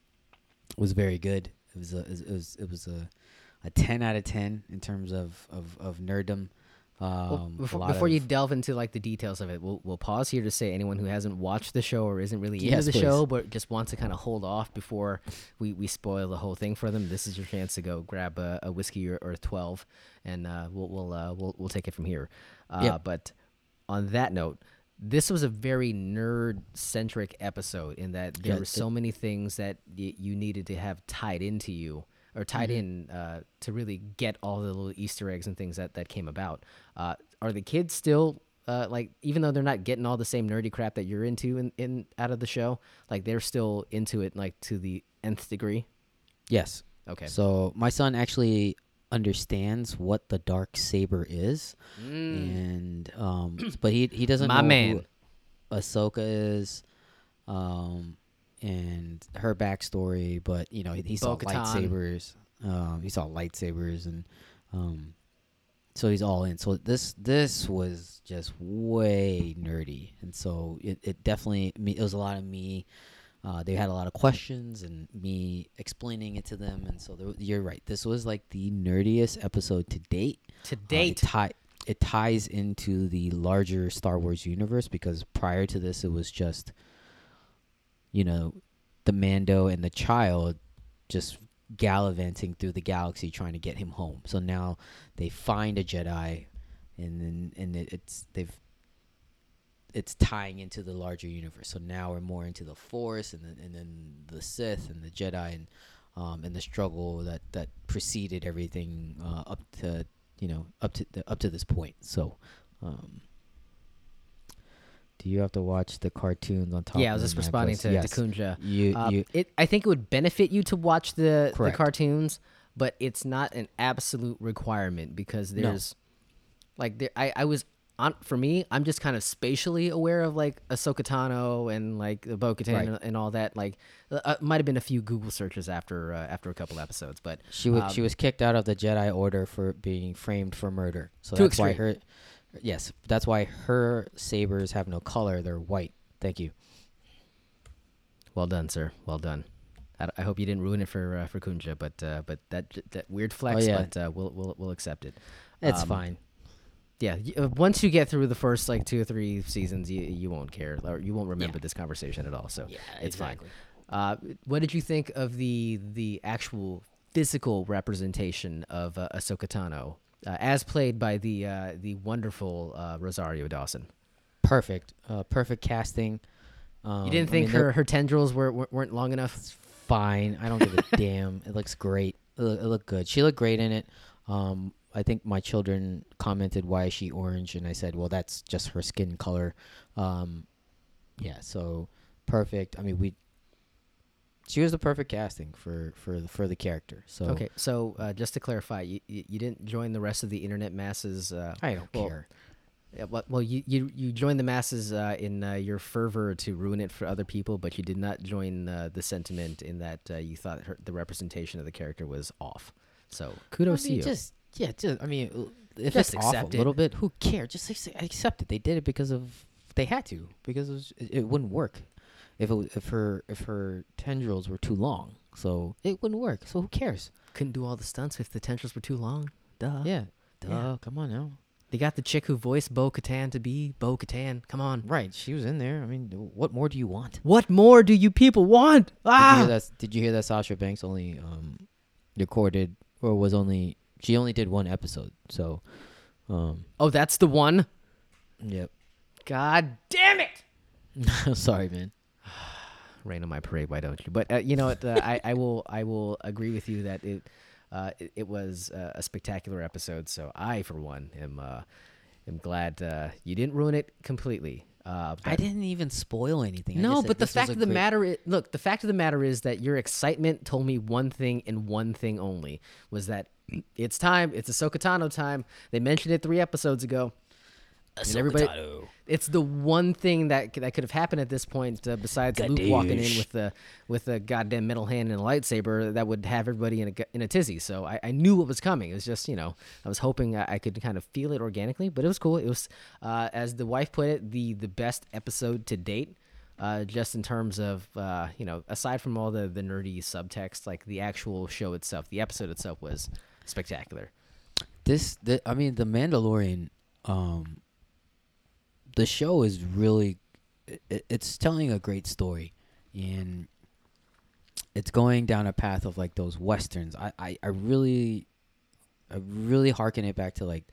was very good. It was a it was it was a a ten out of ten in terms of of of nerddom. Um, Well, a before, before you delve into like the details of it, we'll we'll pause here to say anyone who hasn't watched the show or isn't really Yes, into the please. show but just wants to kind of hold off before we, we spoil the whole thing for them. This is your chance to go grab a, a whiskey or, or twelve, and uh, we'll we'll uh, we'll we'll take it from here. Uh, Yep. But on that note, this was a very nerd centric episode in that there Yeah, were it- so many things that y- you needed to have tied into you or tied Mm-hmm. in uh, to really get all the little Easter eggs and things that that came about. Uh, are the kids still uh, like even though they're not getting all the same nerdy crap that you're into in, in out of the show, like they're still into it like to the nth degree? yes. Okay. So my son actually understands what the dark saber is, and um, but he he doesn't Mm. My know man. who Ahsoka is. Um, and her backstory. But you know, he, he saw lightsabers. Um, he saw lightsabers, and um, so he's all in. So this this was just way nerdy, and so it, it definitely. It was a lot of me. Uh, they had a lot of questions and me explaining it to them, and so there, you're right. This was like the nerdiest episode to date. To Uh, it, date, tie, it ties into the larger Star Wars universe because prior to this, it was just, you know, the Mando and the child just gallivanting through the galaxy trying to get him home. So now they find a Jedi, and then and it, it's they've it's tying into the larger universe. So now we're more into the Force and then and then the Sith and the Jedi and um, and the struggle that that preceded everything uh, up to you know up to the, up to this point. So. Um, do you have to watch the cartoons on top? yeah, I was just responding to, yes. to Kunja. You, Uh, you, it, I think it would benefit you to watch the, the cartoons, but it's not an absolute requirement because No. there's like there, I, I was on for me. I'm just kind of spatially aware of like Ahsoka Tano and like the Bo-Katan Right. and, and all that. Like, uh, uh, might have been a few Google searches after uh, after a couple episodes, but She was Um, she was kicked out of the Jedi Order for being framed for murder. So that's why extreme. her Yes, that's why her sabers have no color. They're white. Thank you. well done, sir. Well done. I, I hope you didn't ruin it for uh, for Kunja, but uh, but that that weird flex, oh, yeah. but uh, we'll we'll we'll accept it. It's Um, fine. Yeah, uh, once you get through the first like two or three seasons, you you won't care or you won't remember Yeah. this conversation at all. So Yeah, it's exactly. fine. Uh, what did you think of the the actual physical representation of uh, Ahsoka Tano, uh, as played by the uh, the wonderful uh, Rosario Dawson? Perfect. Uh, perfect casting. Um, You didn't I think mean, her her tendrils were were- weren't long enough? fine. I don't give a damn. It looks great. It, it looked good. She looked great in it. Um, I think my children commented, "Why is she orange?" And I said, "Well, that's just her skin color." Um, yeah. So perfect. I mean, we. She was the perfect casting for for the, for the character. So Okay, so uh, just to clarify, you, you didn't join the rest of the internet masses. Uh, I don't well, care. Yeah, well, well, you you you joined the masses uh, in uh, your fervor to ruin it for other people, but you did not join uh, the sentiment in that uh, you thought her, the representation of the character was off. So kudos I mean, to you. Just yeah, just I mean, if Just it's off a little bit, who cares? Just accept it. They did it because of they had to because it, was, it wouldn't work if it, if her if her tendrils were too long. So it wouldn't work. So who cares? Couldn't do all the stunts if the tendrils were too long. Duh. yeah, duh. Yeah. Come on now. They got the chick who voiced Bo Katan to be Bo Katan. Come on. Right, she was in there. I mean, what more do you want? What more do you people want? Did you Ah! hear that? Did you hear that Sasha Banks only um recorded or was only she only did one episode. So, um, Oh, that's the one. yep. God damn it! Sorry, man. Rain on my parade. Why don't you? But uh, you know what? Uh, I I will I will agree with you that it uh, it, it was uh, a spectacular episode. So I, for one, am uh, am glad uh, you didn't ruin it completely. Uh, I didn't even spoil anything. No, but the fact of the great- matter is, look, the fact of the matter is that your excitement told me one thing and one thing only was that it's time. It's Ahsoka Tano time. They mentioned it three episodes ago. And everybody, it's the one thing that that could have happened at this point, uh, besides Luke walking in with the with a goddamn metal hand and a lightsaber, that would have everybody in a in a tizzy. So I, I knew what was coming. It was just you know I was hoping I, I could kind of feel it organically, but it was cool. It was, uh, as the wife put it, the the best episode to date. Uh, just in terms of uh, you know, aside from all the the nerdy subtext, like the actual show itself, the episode itself was spectacular. This, the, I mean, the Mandalorian, um, the show is really, it, it's telling a great story, and it's going down a path of like those westerns. I, I, I really, I really harken it back to like,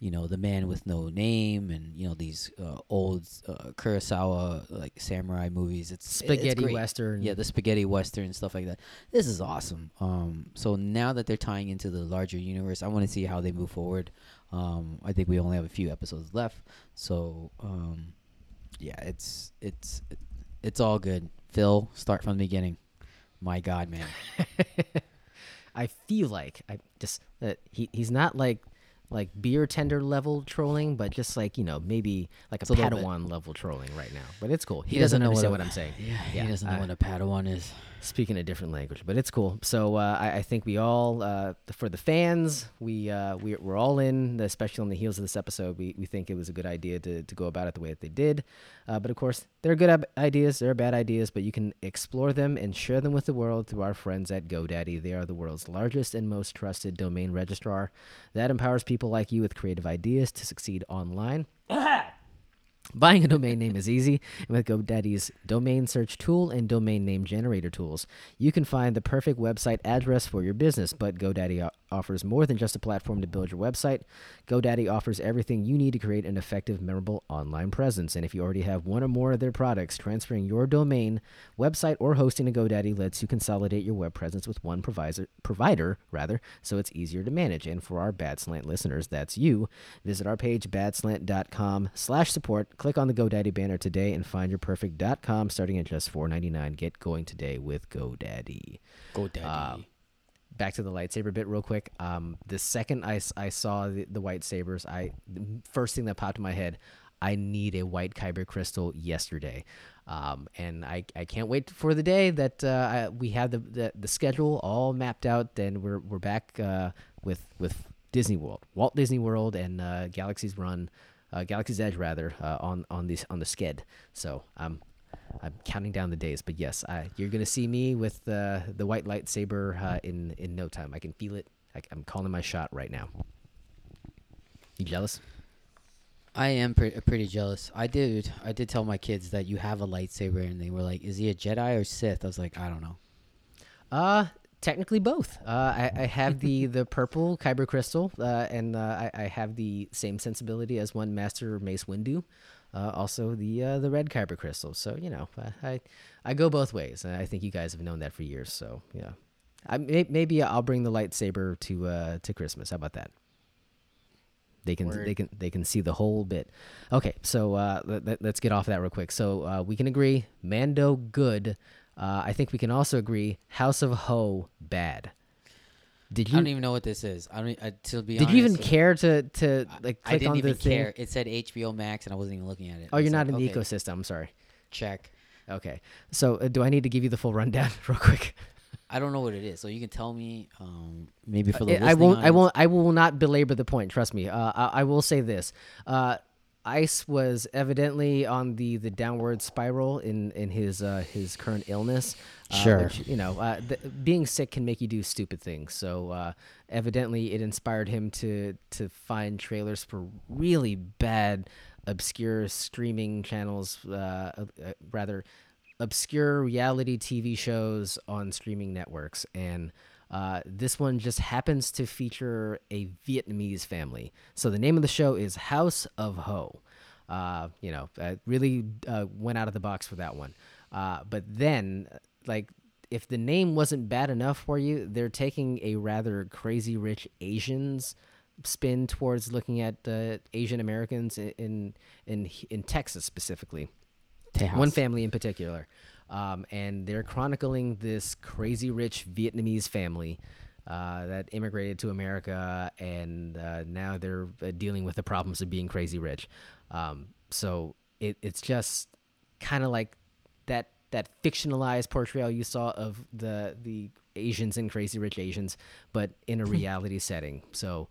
you know, the man with no name, and you know these uh, old uh, Kurosawa like samurai movies. It's it's Spaghetti great. western. Yeah, the spaghetti western stuff like that. This is awesome. Um, so now that they're tying into the larger universe, I want to see how they move forward. Um, I think we only have a few episodes left, so um, yeah, it's it's it's all good. Phil, start from the beginning. My God, man. I feel like I just that he he's not like like beer tender level trolling, but just like you know maybe like a, It's a. Padawan level trolling right now. But it's cool. He, He doesn't, doesn't know what a- what I'm saying. Yeah, Yeah, he doesn't know I- what a Padawan is. Speaking a different language, but it's cool. So uh, I, I think we all, uh, for the fans, we uh, we we're all in, especially on the heels of this episode. We we think it was a good idea to, to go about it the way that they did. Uh, but of course, there are good ideas, there are bad ideas, but you can explore them and share them with the world through our friends at GoDaddy. They are the world's largest and most trusted domain registrar that empowers people like you with creative ideas to succeed online. Buying a domain name is easy, and with GoDaddy's domain search tool and domain name generator tools, you can find the perfect website address for your business. But GoDaddy offers more than just a platform to build your website. GoDaddy offers everything you need to create an effective, memorable online presence. And if you already have one or more of their products, transferring your domain, website, or hosting to GoDaddy lets you consolidate your web presence with one provider, provider rather, so it's easier to manage. And for our Bad Slant listeners, that's you. Visit our page, badslant.com slash support. Click on the GoDaddy banner today and find your perfect .com starting at just $4.99. Get going today with GoDaddy. Go daddy. Um, back to the lightsaber bit real quick. Um, the second I, I saw the, the white sabers, I the first thing that popped in my head, I need a white kyber crystal yesterday, um, and I, I can't wait for the day that uh, I, we have the, the the schedule all mapped out. Then we're we're back uh, with with Disney World, Walt Disney World, and uh, Galaxy's Run, uh, Galaxy's Edge rather uh, on on this on the sked. So I'm I'm counting down the days, but yes, I, you're gonna see me with the the white lightsaber uh, in in no time. I can feel it. I, I'm calling my shot right now. You jealous? I am pre- pretty jealous. I did. I did tell my kids that you have a lightsaber, and they were like, "Is he a Jedi or Sith?" I was like, "I don't know." Uh technically both. Uh, I, I have the the purple kyber crystal, uh, and uh, I, I have the same sensibility as one Master Mace Windu. Uh, also the uh, the red kyber crystal. So you know, I, I I go both ways, and I think you guys have known that for years. So yeah, I may, maybe I'll bring the lightsaber to uh, to Christmas. How about that? They can Word. they can they can see the whole bit. Okay, so uh, let, us get off that real quick. So uh, we can agree, Mando good. Uh, I think we can also agree, House of Ho bad. Did you? I don't even know what this is. I don't. I, to be did honest, you even care to to like I didn't even care. It said HBO Max, and I wasn't even looking at it. Oh, you're not like, in the okay, ecosystem. I'm sorry. Check. Okay, so uh, do I need to give you the full rundown real quick? I don't know what it is, so you can tell me. Um, maybe for the I I won't. I won't. I will not belabor the point. Trust me. Uh, I, I will say this. Uh, Ice was evidently on the, the downward spiral in in his uh, his current illness. Uh, Sure. which, you know, uh, th- being sick can make you do stupid things. So uh, evidently, it inspired him to to find trailers for really bad, obscure streaming channels. Uh, uh, uh, rather obscure reality TV shows on streaming networks, and uh, this one just happens to feature a Vietnamese family. So the name of the show is House of Ho. Uh, you know, uh, really uh, went out of the box for that one. Uh, but then, like, if the name wasn't bad enough for you, they're taking a rather crazy rich Asians spin towards looking at uh, Asian Americans in in in, in Texas specifically one family in particular um, and they're chronicling this crazy rich vietnamese family uh, that immigrated to america and uh, now they're uh, dealing with the problems of being crazy rich. Um, so it, it's just kind of like that that fictionalized portrayal you saw of the the asians and crazy rich asians but in a reality setting. So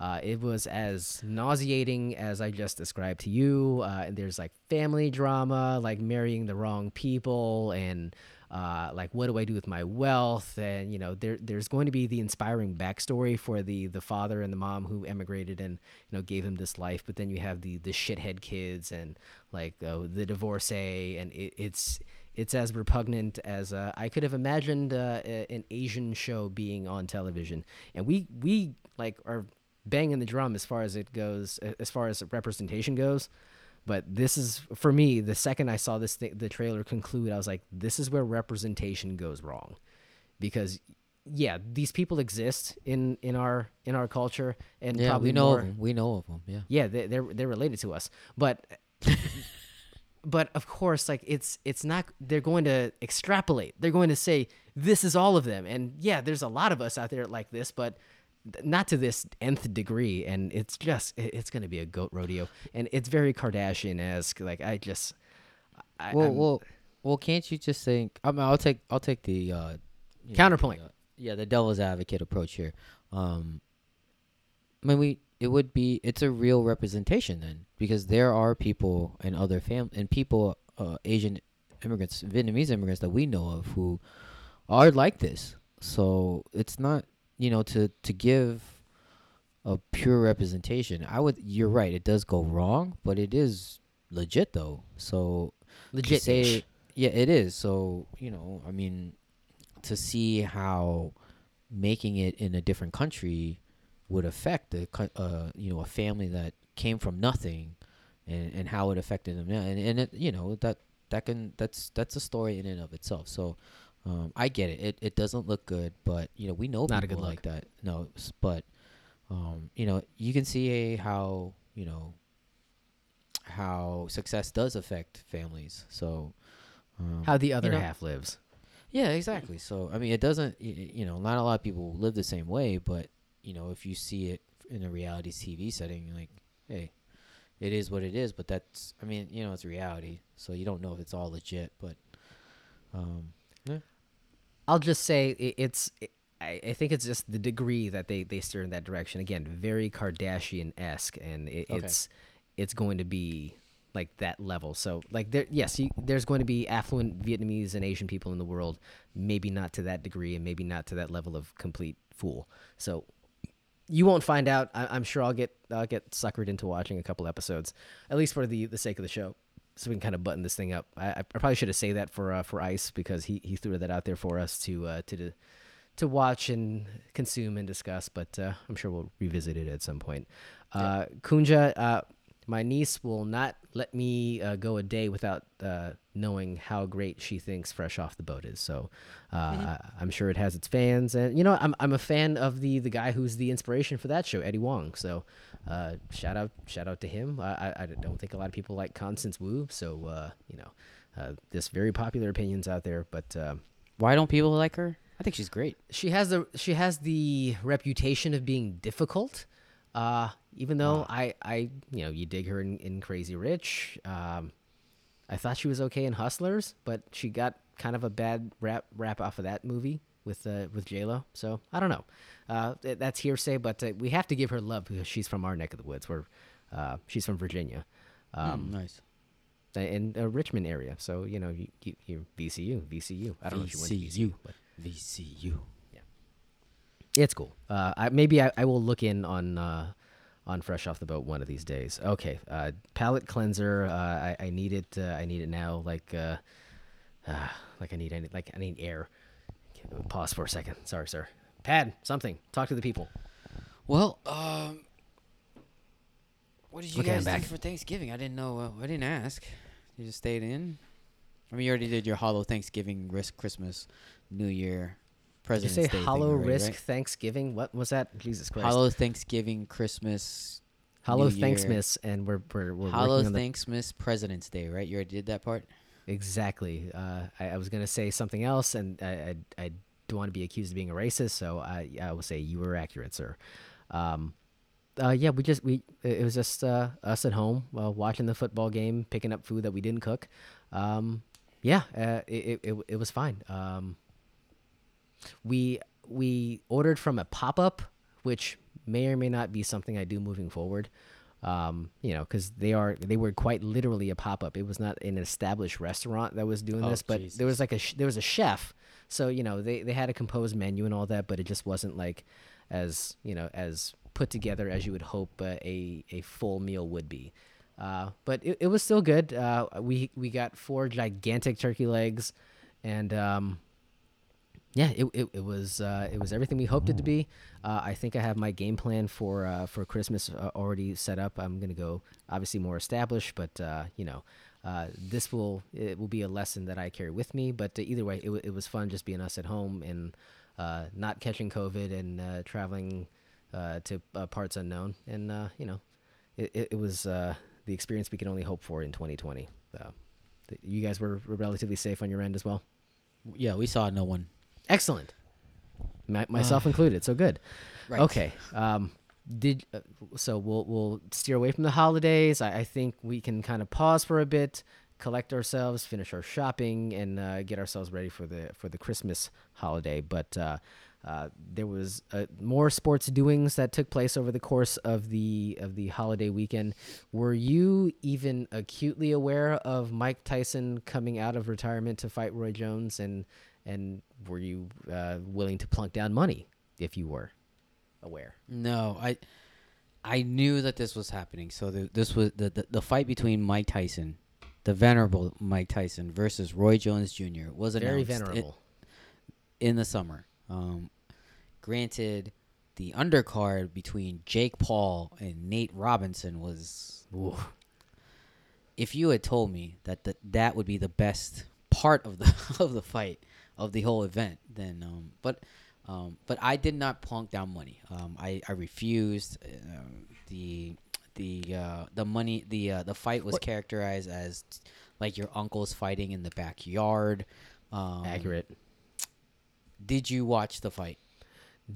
uh, it was as nauseating as I just described to you. Uh, and there's like family drama, like marrying the wrong people, and uh, like what do I do with my wealth? And you know, there there's going to be the inspiring backstory for the the father and the mom who emigrated and you know gave him this life. But then you have the the shithead kids and like uh, the divorcee, and it, it's it's as repugnant as uh, I could have imagined uh, an Asian show being on television. And we we like are banging the drum as far as it goes, as far as representation goes. But this is for me. The second I saw this thing, the trailer conclude, I was like, "This is where representation goes wrong," because yeah, these people exist in in our in our culture, and Yeah, probably we know more. We know of them. Yeah. yeah they, they're they're related to us but but of course like it's it's not they're going to extrapolate they're going to say this is all of them and yeah there's a lot of us out there like this but not to this nth degree, and it's just it's gonna be a goat rodeo, and it's very Kardashian esque. Like I just, I, well, I'm- well, well. Can't you just think? I mean, I'll take I'll take the uh, you know, Counterpoint. the, uh, yeah, the devil's advocate approach here. Um, I mean, we it would be it's a real representation then because there are people and other fam and people uh, Asian immigrants, Vietnamese immigrants that we know of who are like this. So it's not you know to to give a pure representation. I would. You're right. It does go wrong, but it is legit though. So legit say yeah it is so you know i mean to see how making it in a different country would affect the uh you know a family that came from nothing and and how it affected them now and and it you know that that can that's that's a story in and of itself so um i get it it, it doesn't look good but you know we know Not a people good like that no s- but um you know you can see how you know how success does affect families so um, how the other know- half lives. yeah, exactly. So I mean, it doesn't. y- y- You know, not a lot of people live the same way, but you know, if you see it in a reality TV setting, you're like, hey, it is what it is. But that's, I mean, you know, it's reality, so you don't know if it's all legit. But, um, I'll just say it's. I, I think it's just the degree that they, they steer in that direction. Again, very Kardashian esque, and it, Okay. it's it's going to be like that level. So like there, yes, you, there's going to be affluent Vietnamese and Asian people in the world. Maybe not to that degree, and maybe not to that level of complete fool. So you won't find out. I, I'm sure I'll get I'll get suckered into watching a couple episodes, at least for the the sake of the show, so we can kind of button this thing up. I, I probably should have saved that for uh, for Ice because he, he threw that out there for us to uh, to to watch and consume and discuss. But uh, I'm sure we'll revisit it at some point. Uh, Kunja, uh, my niece will not let me uh, go a day without uh, knowing how great she thinks Fresh Off the Boat is. So uh, I, I'm sure it has its fans, and you know I'm I'm a fan of the the guy who's the inspiration for that show, Eddie Huang. So uh, shout out shout out to him. I, I I don't think a lot of people like Constance Wu, so uh, you know uh, there's very popular opinions out there, but. Uh, why don't people like her? I think she's great. she has the she has the reputation of being difficult. Uh, even though I I you know you dig her in, in Crazy Rich. Um, I thought she was okay in Hustlers, but she got kind of a bad rap rap off of that movie with uh, with J Lo. So I don't know. Uh, that's hearsay, but uh, we have to give her love because she's from our neck of the woods. Where uh, she's from Virginia, um, nice. in the Richmond area. So you know you, you, you VCU VCU. I don't know if you went to VCU, VCU. but VCU. Yeah, It's cool. Uh, I, maybe I, I will look in on uh, on Fresh Off the Boat one of these days. Okay, uh, palette cleanser. Uh, I, I need it. Uh, I need it now. Like uh, uh, like I need any like I need air. Pause for a second. Sorry, sir. Pad something. Talk to the people. Well, um, what did you Okay, I'm guys do back. for Thanksgiving? I didn't know. Uh, I didn't ask. You just stayed in. I mean, you already did your hollow Thanksgiving, risk Christmas, New Year, Did you President's say Day. thing hollow already, risk right? Thanksgiving? What was that? Jesus Christ. Hollow Thanksgiving, Christmas, Hollow New Year. Thanksmas, and we're we're, we're Hollow working on the Thanksmas, President's Day, right? You already did that part. Exactly. Uh, I, I was gonna say something else, and I I, I don't want to be accused of being a racist, so I I will say you were accurate, sir. Um, uh, yeah, we just we it was just uh, us at home uh, watching the football game, picking up food that we didn't cook. Um, yeah, uh, it, it it was fine. Um, we we ordered from a pop up, which may or may not be something I do moving forward. Um, you know, because they are they were quite literally a pop up. It was not an established restaurant that was doing Oh, this, but Jesus. there was like a sh- there was a chef. So you know they they had a composed menu and all that, but it just wasn't like as you know as put together as you would hope uh, a a full meal would be. Uh, but it, it was still good. Uh, we we got four gigantic turkey legs, and um, yeah, it, it, it was uh, it was everything we hoped it to be. Uh, I think I have my game plan for uh, for Christmas uh, already set up. I'm gonna go obviously more established, but uh, you know, uh, this will it will be a lesson that I carry with me. But either way, it, it was fun just being us at home and not catching COVID and traveling to parts unknown. And you know, it, it, was the experience we could only hope for in 2020. So, you guys were relatively safe on your end as well. Yeah, we saw no one. Excellent. My, myself included. So good. Right. Okay. Um, did uh, so we'll we'll steer away from the holidays. I, I think we can kind of pause for a bit, collect ourselves, finish our shopping, and uh, get ourselves ready for the for the Christmas holiday. But uh, uh, there was uh, more sports doings that took place over the course of the of the holiday weekend. Were you even acutely aware of Mike Tyson coming out of retirement to fight Roy Jones, and and were you uh, willing to plunk down money if you were aware? No, I I knew that this was happening. So the, this was the, the the fight between Mike Tyson, the venerable Mike Tyson versus Roy Jones Jr. was Very venerable. in the summer. Um, granted, the undercard between Jake Paul and Nate Robinson was. Ooh. If you had told me that the, that would be the best part of the of the fight of the whole event, then um, but um, but I did not plunk down money. Um, I I refused. Um, the the uh, the money the uh, the fight was What- characterized as like your uncle's fighting in the backyard. Um, Accurate. Did you watch the fight?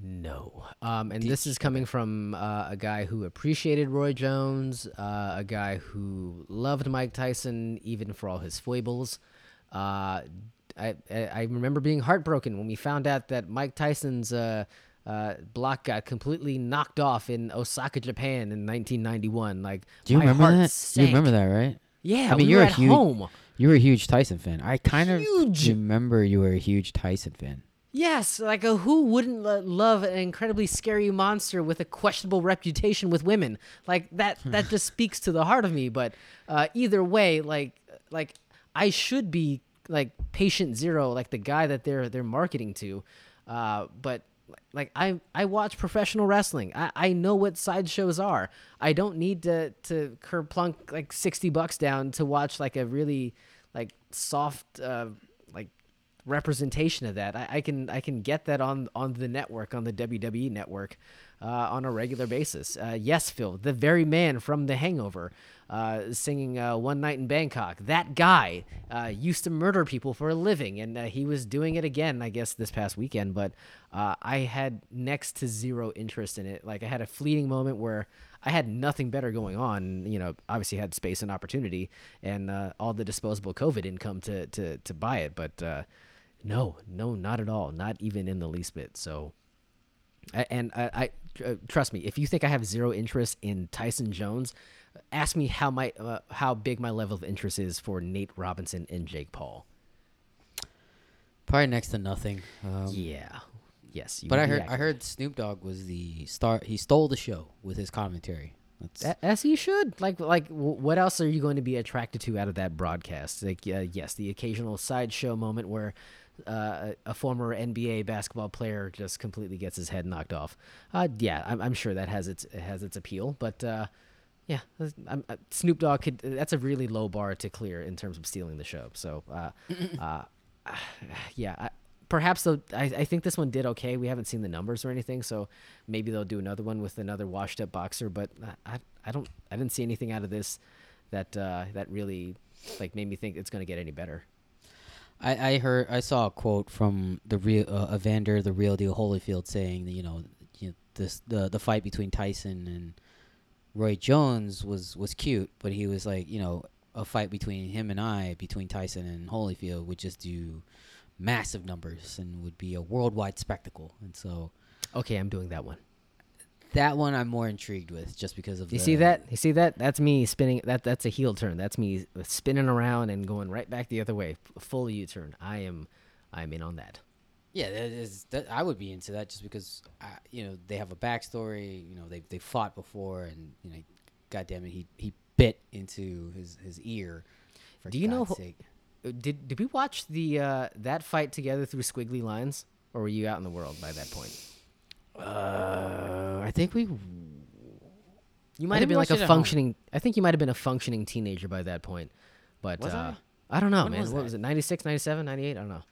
No. Um, and Did this is coming from uh, a guy who appreciated Roy Jones, uh, a guy who loved Mike Tyson, even for all his foibles. Uh, I, I remember being heartbroken when we found out that Mike Tyson's uh, uh, block got completely knocked off in Osaka, Japan in 1991. Like, Do you remember that? Sank. You remember that, right? Yeah, I mean, we you're a huge- home. You were a huge Tyson fan. I kind of remember you were a huge Tyson fan. Yes, like uh, who wouldn't lo- love an incredibly scary monster with a questionable reputation with women? Like that that just speaks to the heart of me, but uh, either way, like like I should be like patient zero, like the guy that they're they're marketing to. Uh, but like I I watch professional wrestling. I, I know what sideshows are. I don't need to to curb plunk like 60 bucks down to watch like a really like soft uh like representation of that. I, I can I can get that on on the network on the WWE network uh, on a regular basis. Uh, yes, Phil, the very man from The Hangover, uh, singing uh, "One Night in Bangkok." That guy uh, used to murder people for a living, and uh, he was doing it again. I guess this past weekend, but I had next to zero interest in it. Like I had a fleeting moment where. I had nothing better going on. You know, obviously had space and opportunity, and all the disposable COVID income to to to buy it. But no, no, not at all. Not even in the least bit. So, and I, I uh, trust me. If you think I have zero interest in Tyson Jones, ask me how my uh, how big my level of interest is for Nate Robinson and Jake Paul. Probably next to nothing. Um, yeah. Yes. you But I heard I heard Snoop Dogg was the star. He stole the show with his commentary. That's, As he should. Like, like, what else are you going to be attracted to out of that broadcast? Like, uh, yes, the occasional sideshow moment where uh, a a former NBA basketball player just completely gets his head knocked off. Uh, yeah, I'm, I'm sure that has its it has its appeal, but uh, yeah, I'm, uh, Snoop Dogg could. That's a really low bar to clear in terms of stealing the show. So, uh, uh, yeah. I, Perhaps though, I, I think this one did okay. We haven't seen the numbers or anything, so maybe they'll do another one with another washed-up boxer. But I, I, I don't, I didn't see anything out of this that uh, that really like made me think it's going to get any better. I, I heard I saw a quote from the real uh, Evander the real deal Holyfield saying that you know, you know this the the fight between Tyson and Roy Jones was was cute, but he was like you know a fight between him and I between Tyson and Holyfield would just do massive numbers and would be a worldwide spectacle, and so Okay, I'm doing that one. That one I'm more intrigued with just because of You the, see that? You see that? That's me spinning. That that's a heel turn. That's me spinning around and going right back the other way. Full U-turn. I am, I'm in on that. Yeah, that is, that, I would be into that just because, uh, you know, they have a backstory. You know, they they fought before, and you know, goddamn it, he he bit into his his ear. For Do you know God's sake. Uh, Did did we watch the uh, that fight together through squiggly lines, or were you out in the world by that point? Uh, I think we. You might have been like a functioning. I think you might have been a functioning teenager by that point. But Was uh, I? don't know, When man. was what that? was it? 96, 97, 98? I don't know.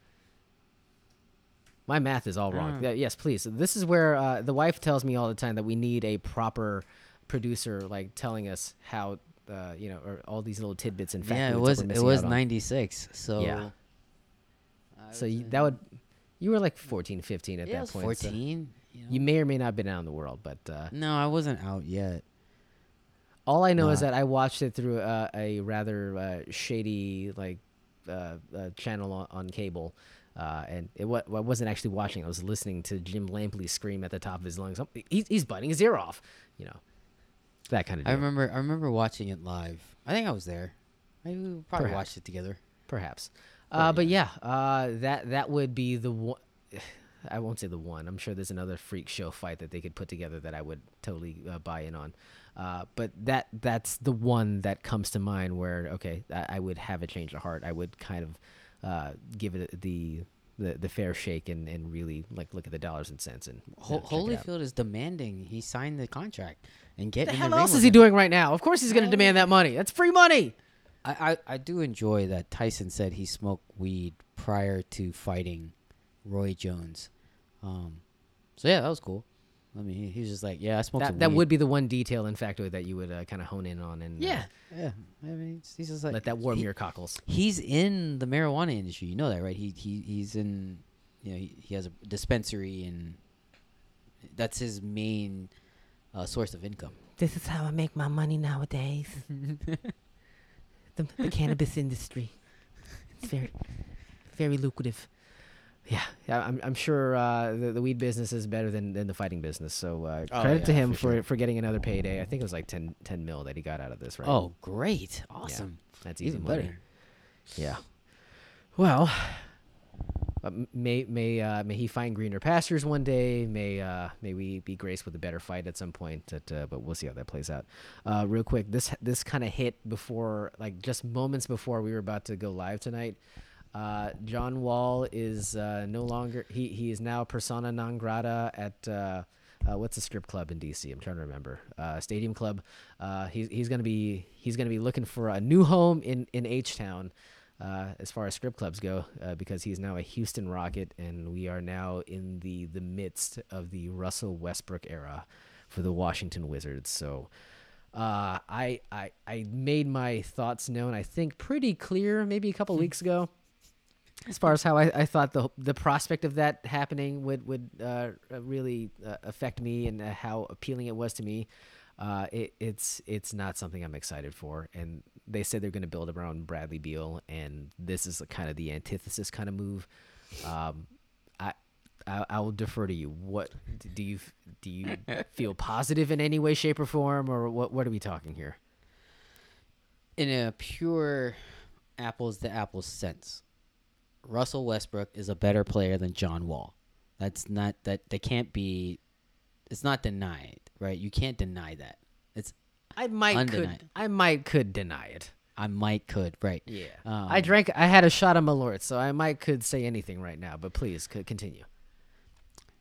My math is all wrong. Mm. Yeah, yes, please. This is where uh, the wife tells me all the time that we need a proper producer, like telling us how, uh, you know, or all these little tidbits and factoids. Yeah, it was it was out on. ninety six. So Yeah. So you, that would, you were like 14, 15 at yeah, that was point. so- fourteen. You, know? You may or may not have been out in the world, but uh, no, I wasn't out yet. all I know is that I watched it through uh, a rather uh, shady like uh, uh, channel on, on cable. Uh, and it wa- I wasn't actually watching. I was listening to Jim Lampley scream at the top of his lungs. "Oh, He's, he's biting his ear off. You know, that kind of. I remember. I remember watching it live. I think I was there. Maybe we probably Perhaps. watched it together. perhaps. But Uh, but yeah, uh, that that would be the one. I won't say the one. I'm sure there's another freak show fight that they could put together that I would totally uh, buy in on. Uh, but that that's the one that comes to mind where okay, I, I would have a change of heart. I would kind of uh, give it the, the the fair shake and, and really like look at the dollars and cents and you know, check it out. Holyfield is demanding he signed the contract and get the in hell the ring else is he him. doing right now? Of course he's going to demand that money. That's free money. I, I, I do enjoy that Tyson said he smoked weed prior to fighting Roy Jones. Um, so yeah, that was cool. I mean, he, he was just like, yeah, I smoked That that would be the one detail in factoid that you would uh, kind of hone in on and uh, yeah, yeah. I mean, he's, he's just like let that warm he- your cockles. He's in the marijuana industry. You know that, right? He he he's in. You know, he, he has a dispensary, and that's his main uh, source of income. This is how I make my money nowadays. the, the cannabis industry. It's very, very lucrative. Yeah, yeah I'm, I'm sure uh, the, the weed business is better than, than the fighting business. So uh, Oh, credit to him for for, sure. for getting another payday. I think it was like 10, 10 mil that he got out of this, right? Oh, great! Awesome. that's easy Even money. better. Yeah. Well, uh, may may uh, may he find greener pastures one day. May uh, may we be graced with a better fight at some point. That, uh, but we'll see how that plays out. Uh, real quick, this this kind of hit before, like just moments before we were about to go live tonight. Uh, John Wall is uh, no longer he he is now persona non grata at. Uh, uh, what's the strip club in DC? I'm trying to remember. Uh, Stadium Club. Uh, he's he's gonna be he's gonna be looking for a new home in in H Town, uh, as far as strip clubs go, uh, because he's now a Houston Rocket, and we are now in the the midst of the Russell Westbrook era for the Washington Wizards. So. Uh, I, I I made my thoughts known. I think pretty clear, maybe a couple weeks ago as far as how I, I thought the the prospect of that happening would would uh, uh, really uh, affect me and uh, how appealing it was to me. Uh, it, it's it's not something I'm excited for, and they said they're going to build around Bradley Beal, and this is kind of the antithesis kind of move. Um, I, I I will defer to you. What do you do? You feel positive in any way, shape, or form, or what? What are we talking here? in a pure apples to apples sense, Russell Westbrook is a better player than John Wall. That's not that that can't be. It's not denied, right? You can't deny that. It's I might could I might could deny it. I might could right. Yeah. Um, I drank. I had a shot of Malort, so I might could say anything right now. But please, c- continue.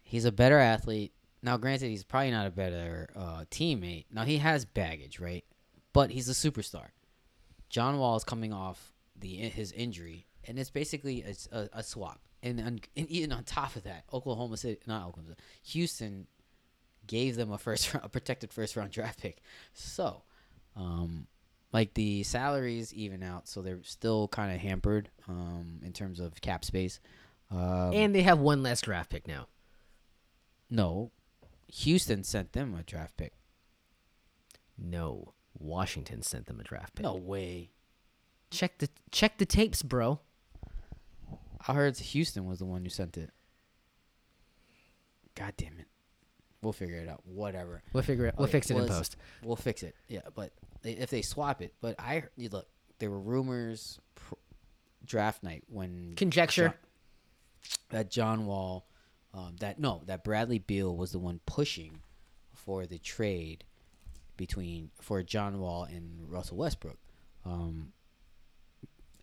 He's a better athlete. Now, granted, he's probably not a better uh, teammate. Now he has baggage, right? But he's a superstar. John Wall is coming off the his injury, and it's basically a, a, a swap. And, and and even on top of that, Oklahoma City, not Oklahoma, City, Houston gave them a first round, a protected first round draft pick. So, um, like the salaries even out, so they're still kind of hampered um, in terms of cap space. Um, and they have one less draft pick now. no, Houston sent them a draft pick. No, Washington sent them a draft pick. No way. check the check the tapes, bro. I heard Houston was the one who sent it. God damn it. We'll figure it out. Whatever. We'll figure it. We'll Okay, fix it in post. We'll fix it. Yeah, but they, if they swap it, but I you look, there were rumors pr- draft night when Conjecture. John- that John Wall, um, that no, that Bradley Beal was the one pushing for the trade between for John Wall and Russell Westbrook. Um,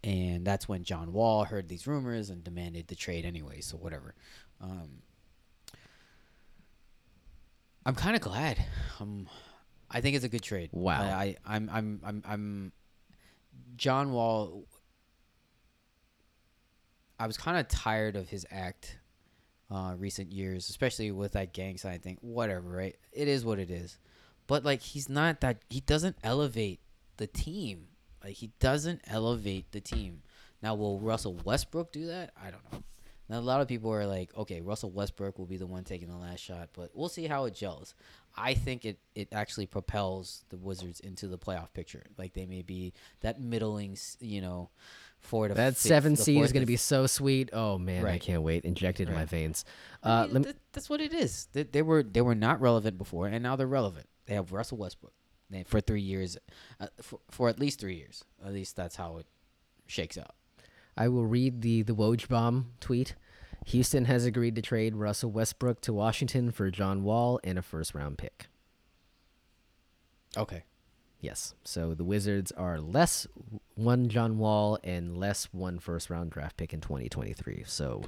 and that's when John Wall heard these rumors and demanded the trade anyway. So whatever. Um, I'm kind of glad. Um, I think it's a good trade. Wow. I, I I'm I'm I'm I'm John Wall. I was kind of tired of his act, uh, recent years, especially with that gang sign thing. Whatever, right? It is what it is. But like, he's not that. He doesn't elevate the team. Like he doesn't elevate the team. Now, will Russell Westbrook do that? I don't know. Now, a lot of people are like, okay, Russell Westbrook will be the one taking the last shot, but we'll see how it gels. I think it, it actually propels the Wizards into the playoff picture. Like they may be that middling, you know, four to That fifth- seven seed is going to be so sweet. Oh man, I can't wait. Injected in my Right. veins. I Uh, mean, lem- th- that's what it is. They, they were they were not relevant before, and now they're relevant. They have Russell Westbrook for three years, uh, for, for at least three years. At least that's how it shakes out. I will read the the Woj bomb tweet. Houston has agreed to trade Russell Westbrook to Washington for John Wall and a first round pick. Okay. Yes. So the Wizards are less one John Wall and less one first round draft pick in 2023. So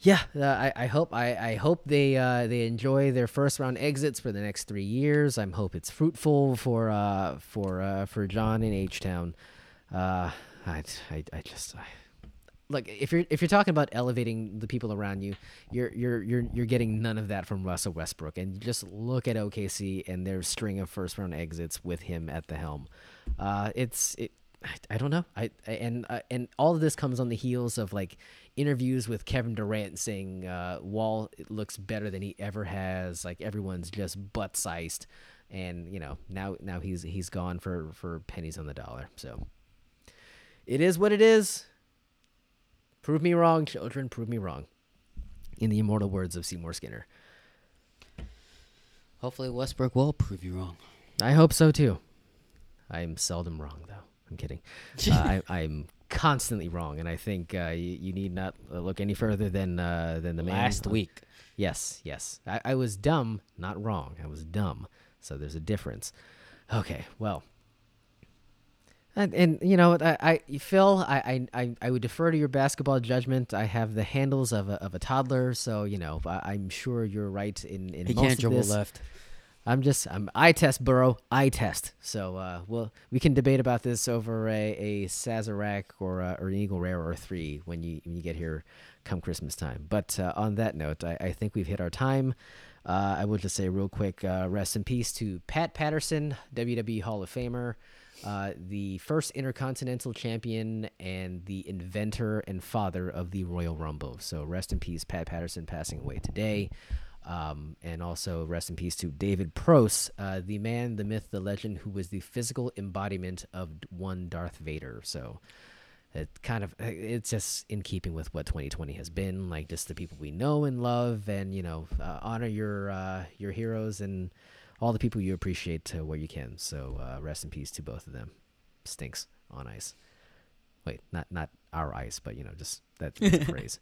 yeah, uh, I, I hope I, I hope they uh, they enjoy their first round exits for the next three years. I'm hope it's fruitful for uh, for uh, for John in H Town. Uh, I, I, I just I, look if you're if you're talking about elevating the people around you, you're you're you're you're getting none of that from Russell Westbrook. And just look at OKC and their string of first round exits with him at the helm. Uh, it's it. I, I don't know. I, I and uh, and all of this comes on the heels of like interviews with Kevin Durant saying uh, Wall looks better than he ever has. Like everyone's just butt sized, and you know now now he's he's gone for for pennies on the dollar. So it is what it is. Prove me wrong, children. Prove me wrong. In the immortal words of Seymour Skinner. Hopefully Westbrook will prove you wrong. I hope so too. I'm seldom wrong, though. I'm kidding. uh, I, I'm constantly wrong, and I think uh, you, you need not uh, look any further than uh, than the man Last on- week. Yes, yes. I, I was dumb, not wrong. I was dumb. So there's a difference. Okay, well. And, and you know, I, I Phil, I, I, I- would defer to your basketball judgment. I have the handles of a, of a toddler, so you know I, I'm sure you're right in in He most can't of dribble this. left. I'm just I'm I test Burrow, I test. So uh, well, we can debate about this over a a Sazerac or a, or an Eagle Rare or three when you when you get here come Christmas time. But uh, on that note, I, I think we've hit our time. Uh, I will just say real quick, uh, rest in peace to Pat Patterson, WWE Hall of Famer, uh, the first Intercontinental Champion and the inventor and father of the Royal Rumble. So rest in peace, Pat Patterson, passing away today. Um, and also rest in peace to David Prowse, uh, the man, the myth, the legend, who was the physical embodiment of one Darth Vader. So it kind of it's just in keeping with what 2020 has been, like just the people we know and love, and you know, uh, honor your uh, your heroes and all the people you appreciate uh, where you can. So uh, rest in peace to both of them. Stinks on ice. Wait, not not our ice, but you know, just that, phrase.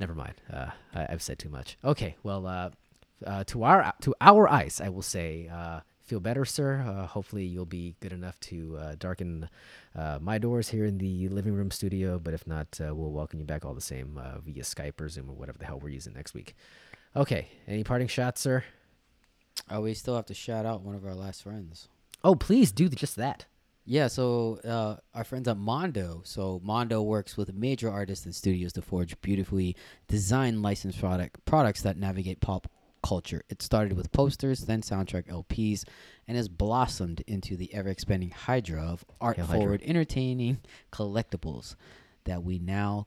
Never mind. Uh, I, I've said too much. Okay, well, uh, to our to our ice, I will say, uh, feel better, sir. Uh, hopefully, you'll be good enough to uh, darken uh, my doors here in the living room studio. But if not, uh, we'll welcome you back all the same uh, via Skype or Zoom or whatever the hell we're using next week. Okay, any parting shots, sir? Oh, we still have to shout out one of our last friends. Oh, please do just that. Yeah, so uh, our friends at Mondo. So Mondo works with major artists and studios to forge beautifully designed licensed product products that navigate pop culture. It started with posters, then soundtrack LPs, and has blossomed into the ever-expanding hydra of art-forward, entertaining collectibles that we now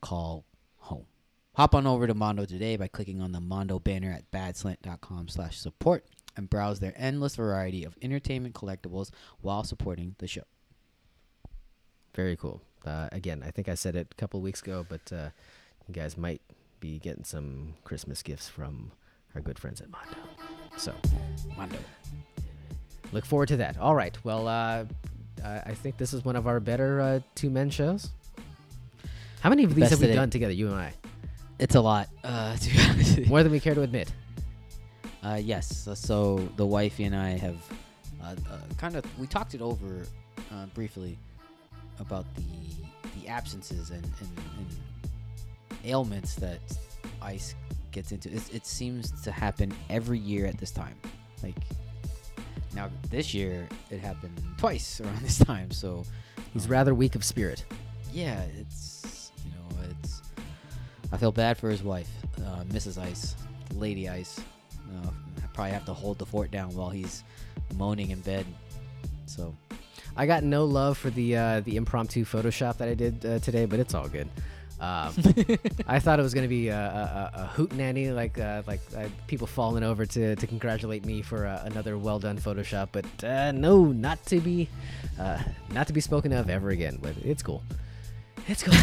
call home. Hop on over to Mondo today by clicking on the Mondo banner at badslant.com slash support and browse their endless variety of entertainment collectibles while supporting the show. Very cool. Uh, again, I think I said it a couple of weeks ago, but uh, you guys might be getting some Christmas gifts from our good friends at Mondo. So Mondo. look forward to that. All right. Well, uh, I think this is one of our better uh, two men shows. How many of these Best have we done together, you and I? It's a lot, uh, to be honest. with you. More than we care to admit. Uh, yes. So, so the wifey and I have uh, uh, kind of we talked it over uh, briefly about the the absences and, and, and ailments that ice gets into. It, it seems to happen every year at this time. Like now, this year it happened twice around this time. So He's um, rather weak of spirit. yeah, it's you know it's. I feel bad for his wife, uh, Mrs. Ice, Lady Ice. Uh, I probably have to hold the fort down while he's moaning in bed. So I got no love for the uh, the impromptu Photoshop that I did uh, today, but it's all good. Um, I thought it was gonna be a, a, a, hoot nanny, like uh, like uh, people falling over to, to congratulate me for uh, another well done Photoshop, but uh, no, not to be uh, not to be spoken of ever again. But it's cool. It's cool.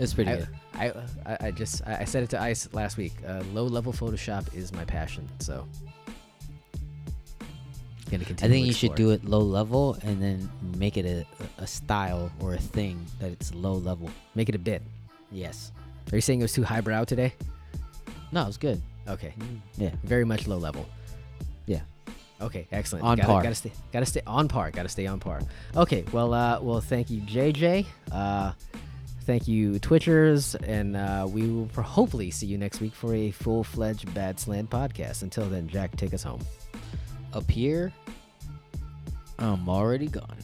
It's pretty I, good. I, I, I just I I said it to Ice last week. Uh, low level Photoshop is my passion, so gonna continue. I think you should do it low level and then make it a, a style or a thing that it's low level. Make it a bit. Yes. Are you saying it was too highbrow today? No, it was good. Okay, Yeah. very much low level. Yeah. Okay, excellent. On gotta, par. Gotta stay. Gotta stay on par. Gotta stay on par. Okay. Well. Uh. Well. Thank you, JJ. Uh. Thank you, Twitchers, and uh, we will hopefully see you next week for a full-fledged Bad Slant podcast. Until then, Jack, take us home. Up here, I'm already gone.